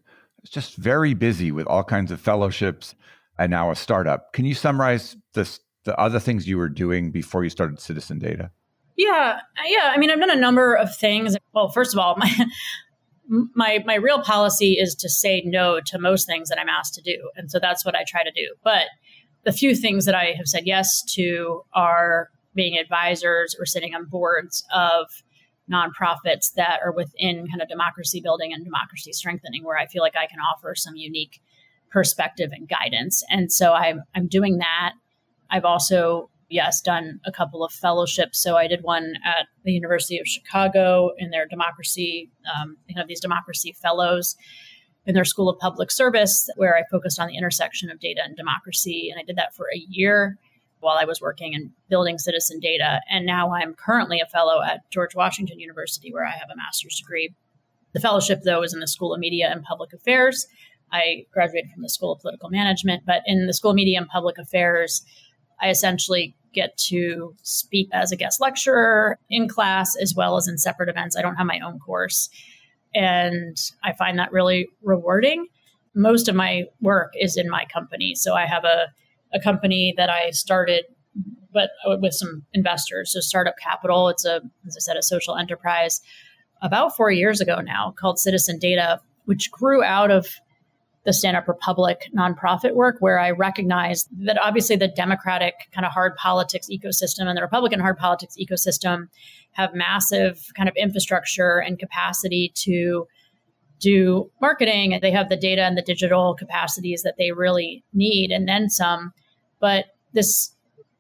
just very busy with all kinds of fellowships and now a startup. Can you summarize this, the other things you were doing before you started Citizen Data? Yeah, yeah. I mean, I've done a number of things. Well, first of all, my my my real policy is to say no to most things that I'm asked to do, and so that's what I try to do. But the few things that I have said yes to are being advisors or sitting on boards of nonprofits that are within kind of democracy building and democracy strengthening, where I feel like I can offer some unique perspective and guidance. And so I'm I'm doing that. I've also yes, done a couple of fellowships. So I did one at the University of Chicago in their democracy. Um, have these democracy fellows in their School of Public Service, where I focused on the intersection of data and democracy. And I did that for a year while I was working in building citizen data. And now I'm currently a fellow at George Washington University, where I have a master's degree. The fellowship, though, is in the School of Media and Public Affairs. I graduated from the School of Political Management, but in the School of Media and Public Affairs, I essentially get to speak as a guest lecturer in class as well as in separate events. I don't have my own course. And I find that really rewarding. Most of my work is in my company. So I have a, a company that I started but uh, with some investors. So Startup Capital, it's a, as I said, a social enterprise about four years ago now called Citizen Data, which grew out of the Stand Up Republic nonprofit work, where I recognize that obviously the Democratic kind of hard politics ecosystem and the Republican hard politics ecosystem have massive kind of infrastructure and capacity to do marketing. They have the data and the digital capacities that they really need, and then some. But this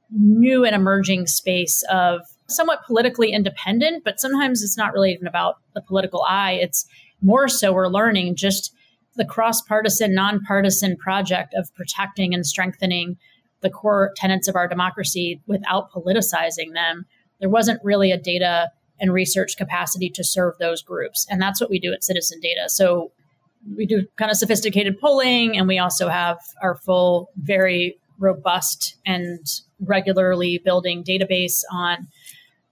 new and emerging space of somewhat politically independent, but sometimes it's not really even about the political eye. It's more so we're learning just the cross partisan, nonpartisan project of protecting and strengthening the core tenets of our democracy without politicizing them, there wasn't really a data and research capacity to serve those groups. And that's what we do at Citizen Data. So we do kind of sophisticated polling, and we also have our full, very robust and regularly building database on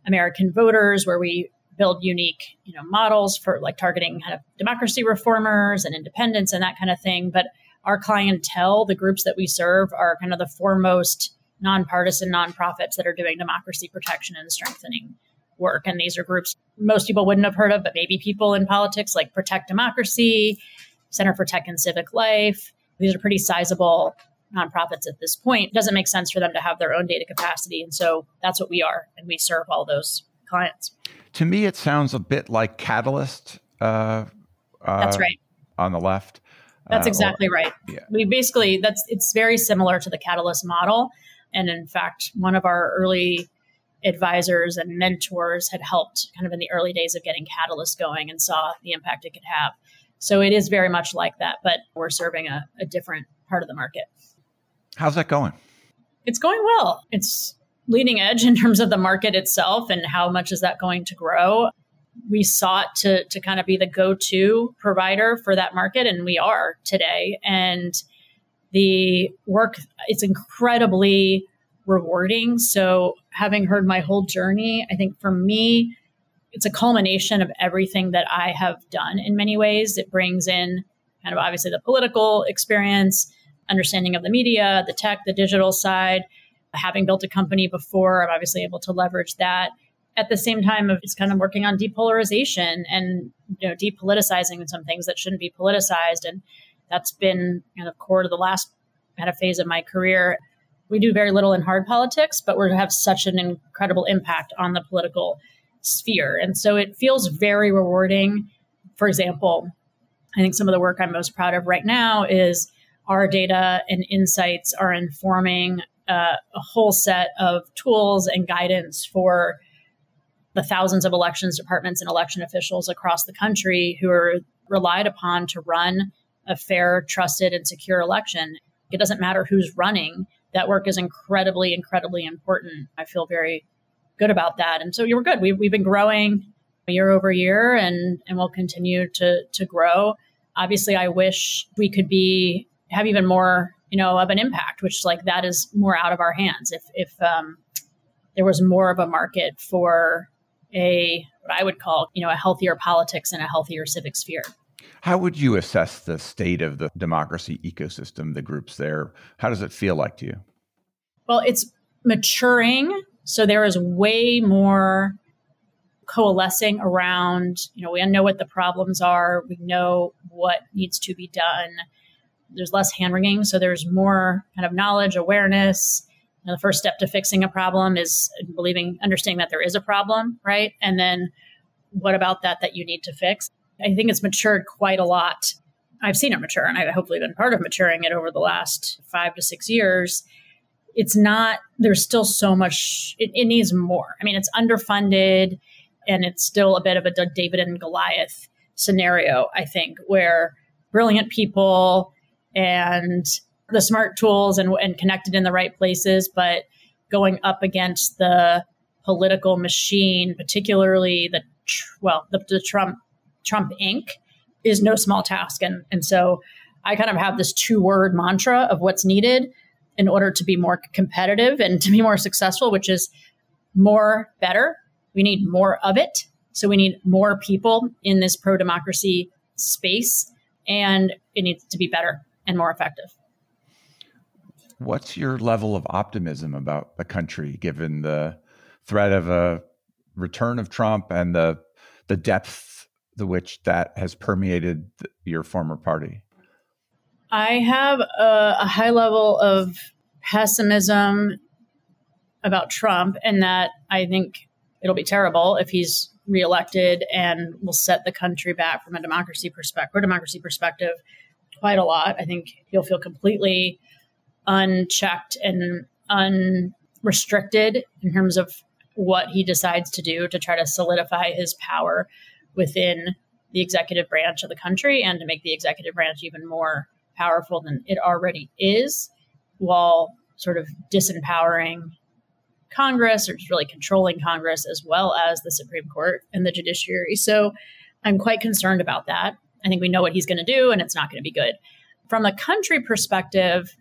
American voters, where we build unique, you know, models for like targeting kind of democracy reformers and independents and that kind of thing. But our clientele, the groups that we serve, are kind of the foremost nonpartisan nonprofits that are doing democracy protection and strengthening work. And these are groups most people wouldn't have heard of, but maybe people in politics like Protect Democracy, Center for Tech and Civic Life. These are pretty sizable nonprofits at this point. It doesn't make sense for them to have their own data capacity. And so that's what we are. And we serve all those clients. To me, it sounds a bit like Catalyst. Uh, uh, that's right. On the left. That's uh, exactly or, right. Yeah. We basically that's it's very similar to the Catalyst model, and in fact, one of our early advisors and mentors had helped kind of in the early days of getting Catalyst going and saw the impact it could have. So it is very much like that, but we're serving a, a different part of the market. How's that going? It's going well. It's leading edge in terms of the market itself and how much is that going to grow. We sought to, to kind of be the go to provider for that market, and we are today. And the work, it's incredibly rewarding. So, having heard my whole journey, I think for me, it's a culmination of everything that I have done in many ways. It brings in kind of obviously the political experience, understanding of the media, the tech, the digital side. Having built a company before, I'm obviously able to leverage that. At the same time, of kind of working on depolarization and you know depoliticizing some things that shouldn't be politicized, and that's been kind of core to the last kind of phase of my career. We do very little in hard politics, but we have such an incredible impact on the political sphere, and so it feels very rewarding. For example, I think some of the work I'm most proud of right now is our data and insights are informing uh, a whole set of tools and guidance for the thousands of elections departments and election officials across the country who are relied upon to run a fair, trusted, and secure election. It doesn't matter who's running. That work is incredibly, incredibly important. I feel very good about that. And so you were good. We've, we've been growing year over year and, and we'll continue to, to grow. Obviously, I wish we could be have even more, you know, of an impact, which like that is more out of our hands. If if um, there was more of a market for a what I would call, you know, a healthier politics and a healthier civic sphere. How would you assess the state of the democracy ecosystem, the groups there? How does it feel like to you? Well, it's maturing. So there is way more coalescing around, you know, we know what the problems are, we know what needs to be done. There's less hand wringing, so there's more kind of knowledge, awareness. You know, the first step to fixing a problem is believing, understanding that there is a problem, right? And then what about that that you need to fix? I think it's matured quite a lot. I've seen it mature, and I've hopefully been part of maturing it over the last five to six years. It's not, there's still so much, it, it needs more. I mean, it's underfunded and it's still a bit of a David and Goliath scenario, I think, where brilliant people and the smart tools and, and connected in the right places, but going up against the political machine, particularly the well, the, the Trump Trump Inc. is no small task, and and so I kind of have this two word mantra of what's needed in order to be more competitive and to be more successful, which is more better we need more of it. So we need more people in this pro democracy space, and it needs to be better and more effective. What's your level of optimism about the country given the threat of a return of Trump and the the depth to which that has permeated your former party? I have a, a high level of pessimism about Trump, and that I think it'll be terrible if he's reelected and will set the country back from a democracy perspective, democracy perspective, quite a lot. I think he'll feel completely unchecked and unrestricted in terms of what he decides to do to try to solidify his power within the executive branch of the country and to make the executive branch even more powerful than it already is while sort of disempowering Congress or just really controlling Congress as well as the Supreme Court and the judiciary. So I'm quite concerned about that. I think we know what he's going to do and it's not going to be good. From a country perspective,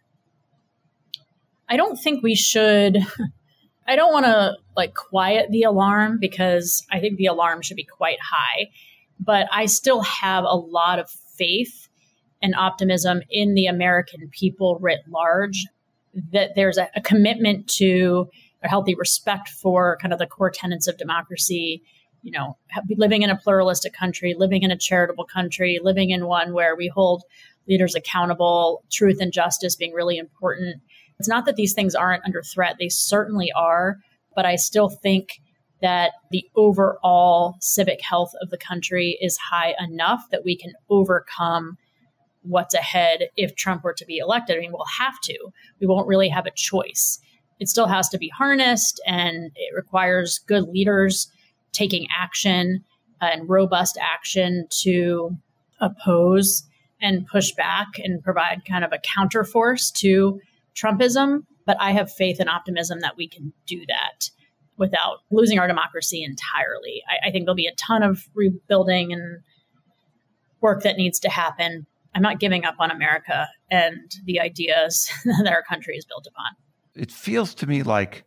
I don't think we should I don't want to like quiet the alarm because I think the alarm should be quite high, but I still have a lot of faith and optimism in the American people writ large that there's a, a commitment to a healthy respect for kind of the core tenets of democracy you know living in a pluralistic country living in a charitable country living in one where we hold leaders accountable truth and justice being really important it's not that these things aren't under threat they certainly are but i still think that the overall civic health of the country is high enough that we can overcome what's ahead if Trump were to be elected. I mean, we'll have to. We won't really have a choice it still has to be harnessed and it requires good leaders taking action uh, and robust action to oppose and push back and provide kind of a counterforce to Trumpism. But I have faith and optimism that we can do that without losing our democracy entirely. I, I think there'll be a ton of rebuilding and work that needs to happen. I'm not giving up on America and the ideas that our country is built upon. It feels to me like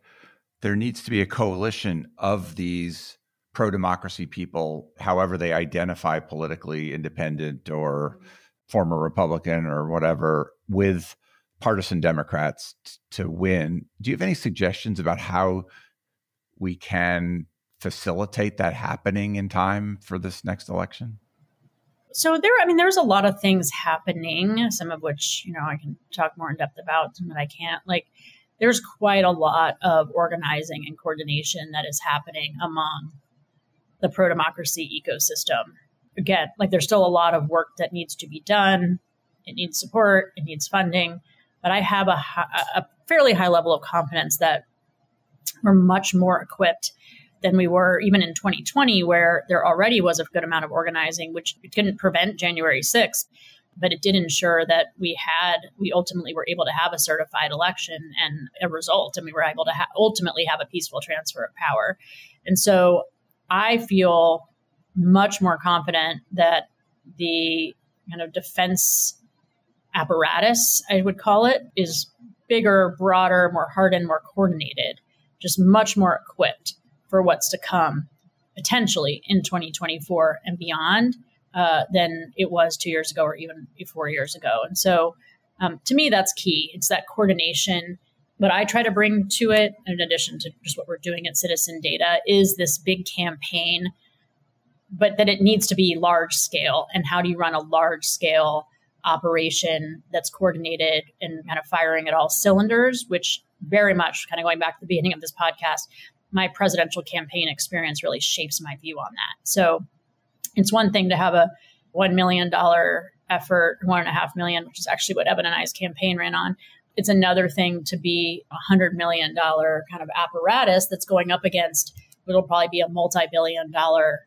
there needs to be a coalition of these pro democracy people, however they identify politically, independent or former Republican or whatever, with partisan Democrats t- to win. Do you have any suggestions about how we can facilitate that happening in time for this next election? So there, I mean, there's a lot of things happening. Some of which, you know, I can talk more in depth about. Some that I can't. Like, there's quite a lot of organizing and coordination that is happening among the pro democracy ecosystem. Again, like there's still a lot of work that needs to be done. It needs support. It needs funding. But I have a, a fairly high level of confidence that we're much more equipped than we were even in 2020, where there already was a good amount of organizing, which didn't prevent January 6th, but it did ensure that we had, we ultimately were able to have a certified election and a result, and we were able to ha- ultimately have a peaceful transfer of power. And so I feel much more confident that the kind of defense apparatus, I would call it, is bigger, broader, more hardened, more coordinated just much more equipped for what's to come potentially in 2024 and beyond uh, than it was two years ago or even four years ago. And so um, to me, that's key. It's that coordination. What I try to bring to it, in addition to just what we're doing at Citizen Data, is this big campaign, but that it needs to be large scale. And how do you run a large scale operation that's coordinated and kind of firing at all cylinders, which very much kind of going back to the beginning of this podcast, my presidential campaign experience really shapes my view on that. So it's one thing to have a $1 million effort, one and a half million, which is actually what Evan and I's campaign ran on. It's another thing to be a hundred million dollar kind of apparatus that's going up against it'll probably be a multi-billion dollar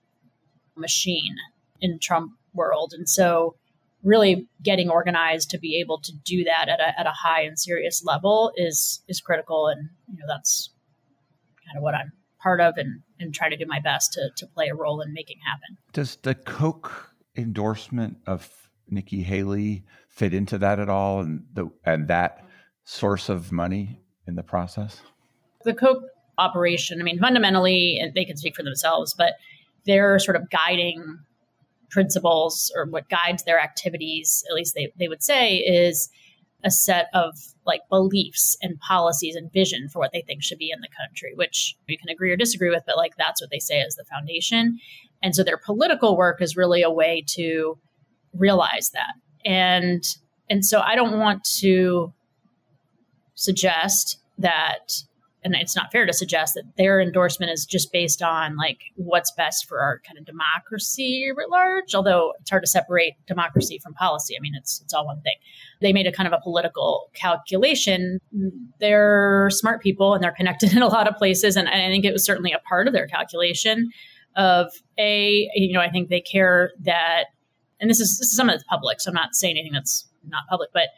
machine in Trump world. And so really getting organized to be able to do that at a, at a high and serious level is is critical. And you know that's kind of what i'm part of and and try to do my best to, to play a role in making happen. Does the koch endorsement of nikki haley fit into that at all? And the and that source of money in the process the koch operation i mean fundamentally they can speak for themselves but they're sort of guiding principles or what guides their activities, at least they, they would say, is a set of like beliefs and policies and vision for what they think should be in the country, which you can agree or disagree with, but like that's what they say is the foundation. And so their political work is really a way to realize that. And and so I don't want to suggest that and it's not fair to suggest that their endorsement is just based on like what's best for our kind of democracy at large although it's hard to separate democracy from policy. I mean it's it's all one thing. They made a kind of a political calculation. They're smart people and they're connected in a lot of places and i think it was certainly a part of their calculation of a you know i think they care that and this is this is some of it's public so i'm not saying anything that's not public but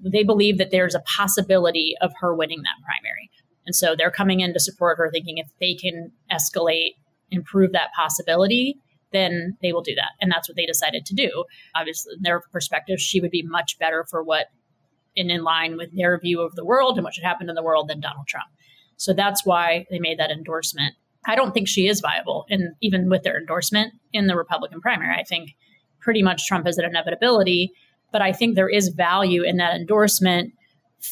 they believe that there's a possibility of her winning that primary and so they're coming in to support her, thinking if they can escalate, improve that possibility, then they will do that. And that's what they decided to do. Obviously, in their perspective, she would be much better for what, and in line with their view of the world and what should happen in the world than Donald Trump. So that's why they made that endorsement. I don't think she is viable. And even with their endorsement in the Republican primary, I think pretty much Trump is an inevitability. But I think there is value in that endorsement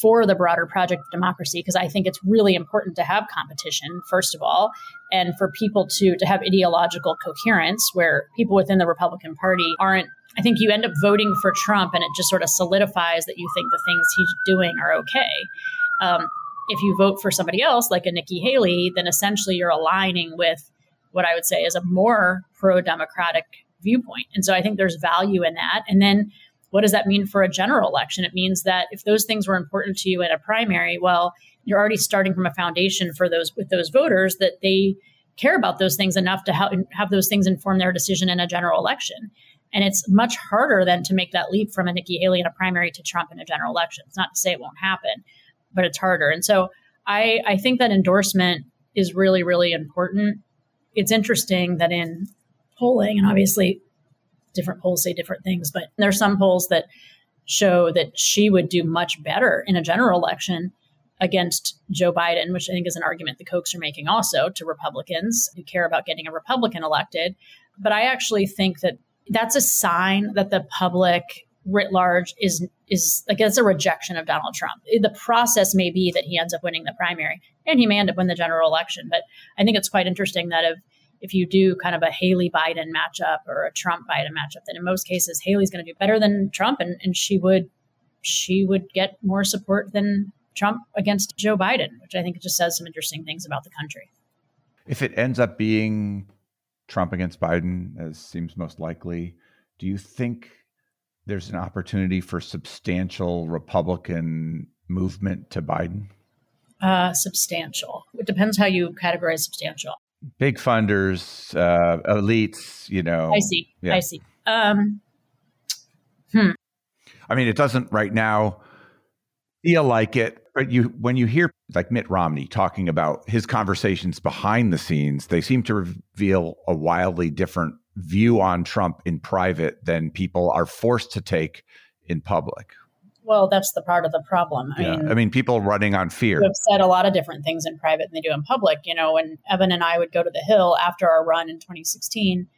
for the broader project of democracy because I think it's really important to have competition first of all and for people to to have ideological coherence where people within the Republican Party aren't I think you end up voting for Trump and it just sort of solidifies that you think the things he's doing are okay. Um, if you vote for somebody else like a Nikki Haley, then essentially you're aligning with what I would say is a more pro democratic viewpoint. And so I think there's value in that. And then what does that mean for a general election? It means that if those things were important to you in a primary, well, you're already starting from a foundation for those with those voters that they care about those things enough to have, have those things inform their decision in a general election. And it's much harder than to make that leap from a Nikki Haley in a primary to Trump in a general election. It's not to say it won't happen, but it's harder. And so I, I think that endorsement is really, really important. It's interesting that in polling, and obviously different polls say different things, but there are some polls that show that she would do much better in a general election against Joe Biden, which I think is an argument the Kochs are making also to Republicans who care about getting a Republican elected. But I actually think that that's a sign that the public writ large is is like it's a rejection of Donald Trump. The process may be that he ends up winning the primary and he may end up winning the general election. But I think it's quite interesting that if if you do kind of a Haley Biden matchup or a Trump Biden matchup, then in most cases Haley's going to do better than Trump and, and she would she would get more support than Trump against Joe Biden, which I think just says some interesting things about the country. If it ends up being Trump against Biden, as seems most likely, do you think there's an opportunity for substantial Republican movement to Biden? Uh, substantial. It depends how you categorize substantial. Big funders, uh, elites, you know. I see. Yeah. I see. Um, hmm. I mean, it doesn't right now feel like it, but you when you hear like Mitt Romney talking about his conversations behind the scenes, they seem to reveal a wildly different view on Trump in private than people are forced to take in public. Well, that's the part of the problem. I yeah. mean, I mean, people running on fear have said a lot of different things in private than they do in public. You know, when Evan and I would go to the Hill after our run in 2016,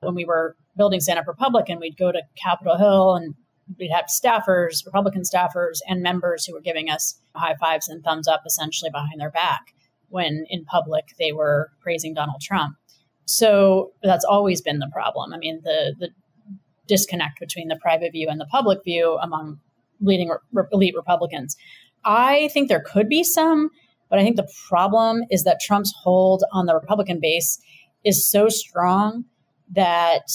when we were building Stand Up Republican, we'd go to Capitol Hill and we'd have staffers, Republican staffers, and members who were giving us high fives and thumbs up essentially behind their back when in public they were praising Donald Trump. So that's always been the problem. I mean, the the disconnect between the private view and the public view among leading re- elite Republicans. I think there could be some, but I think the problem is that Trump's hold on the Republican base is so strong that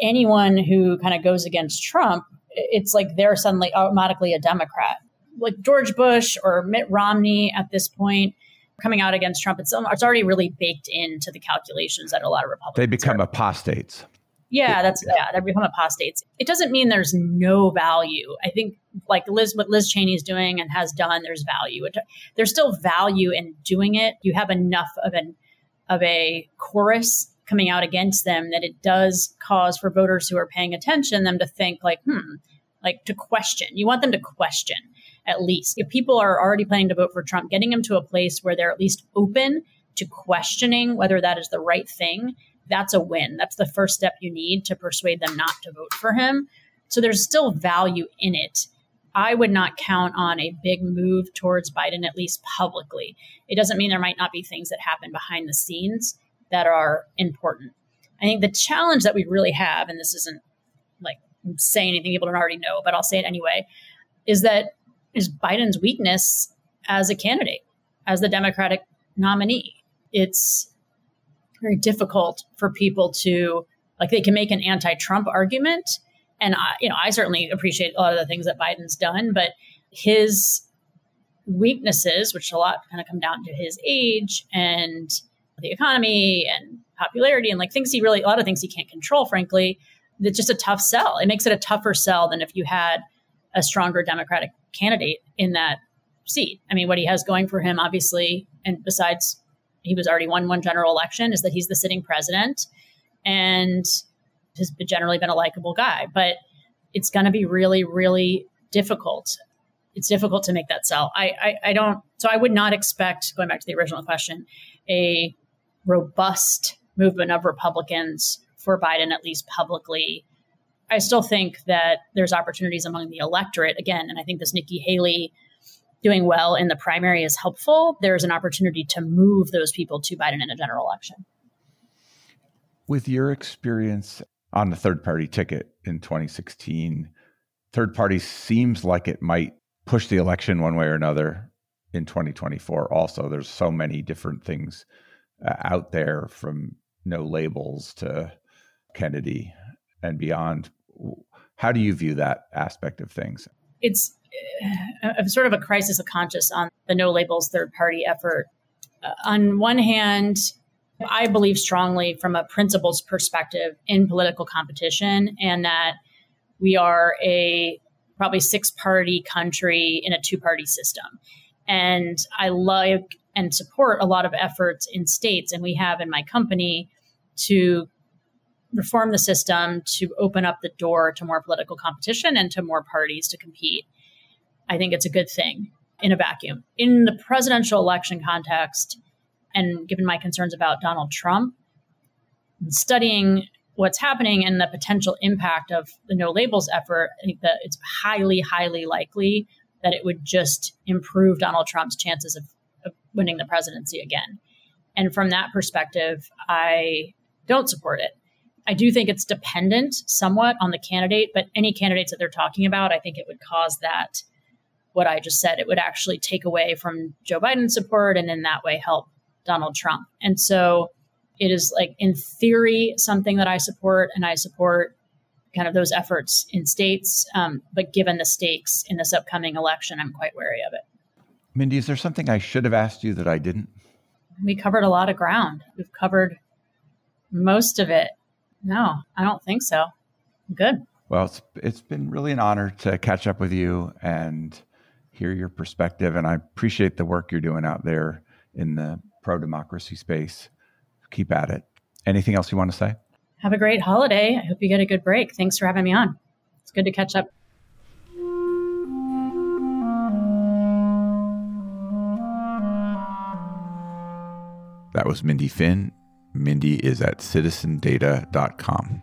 anyone who kind of goes against Trump, it's like they're suddenly automatically a Democrat. Like George Bush or Mitt Romney at this point, coming out against Trump, it's, it's already really baked into the calculations that a lot of Republicans. They become are. apostates. Yeah, that's yeah, they become apostates. It doesn't mean there's no value. I think like Liz, what Liz Cheney is doing and has done, there's value. There's still value in doing it. You have enough of an of a chorus coming out against them that it does cause for voters who are paying attention them to think like, hmm, like to question. You want them to question at least. If people are already planning to vote for Trump, getting them to a place where they're at least open to questioning whether that is the right thing, that's a win. That's the first step you need to persuade them not to vote for him. So there's still value in it. I would not count on a big move towards Biden, at least publicly. It doesn't mean there might not be things that happen behind the scenes that are important. I think the challenge that we really have, and this isn't like saying anything people don't already know, but I'll say it anyway, is that is Biden's weakness as a candidate, as the Democratic nominee. It's very difficult for people to like they can make an anti-Trump argument, and I, you know, I certainly appreciate a lot of the things that Biden's done, but his weaknesses, which a lot kind of come down to his age and the economy and popularity and like things he really a lot of things he can't control, frankly. It's just a tough sell. It makes it a tougher sell than if you had a stronger Democratic candidate in that seat. I mean, what he has going for him, obviously, and besides he was already won one general election, is that he's the sitting president and has generally been a likable guy. But it's going to be really, really difficult. It's difficult to make that sell. I, I, I don't. So I would not expect, going back to the original question, a robust movement of Republicans for Biden, at least publicly, I still think that there's opportunities among the electorate again, and I think this Nikki Haley doing well in the primary is helpful. There's an opportunity to move those people to Biden in a general election. With your experience on the third party ticket in 2016, third party seems like it might push the election one way or another in 2024. Also, there's so many different things uh, out there from no labels to Kennedy and beyond. How do you view that aspect of things? It's uh, sort of a crisis of conscience on the no labels third party effort. Uh, on one hand, I believe strongly from a principles perspective in political competition, and that we are a probably six party country in a two party system. And I like and support a lot of efforts in states, and we have in my company to reform the system to open up the door to more political competition and to more parties to compete. I think it's a good thing in a vacuum. In the presidential election context, and given my concerns about Donald Trump, studying what's happening and the potential impact of the no labels effort, I think that it's highly, highly likely that it would just improve Donald Trump's chances of, of winning the presidency again. And from that perspective, I don't support it. I do think it's dependent somewhat on the candidate, but any candidates that they're talking about, I think it would cause that what I just said. It would actually take away from Joe Biden's support and in that way help Donald Trump. And so it is like in theory something that I support, and I support kind of those efforts in states. Um, but given the stakes in this upcoming election, I'm quite wary of it. Mindy, is there something I should have asked you that I didn't? We covered a lot of ground. We've covered most of it. No, I don't think so. Good. Well, it's, it's been really an honor to catch up with you and hear your perspective. And I appreciate the work you're doing out there in the pro democracy space. Keep at it. Anything else you want to say? Have a great holiday. I hope you get a good break. Thanks for having me on. It's good to catch up. That was Mindy Finn. Mindy is at citizendata.com.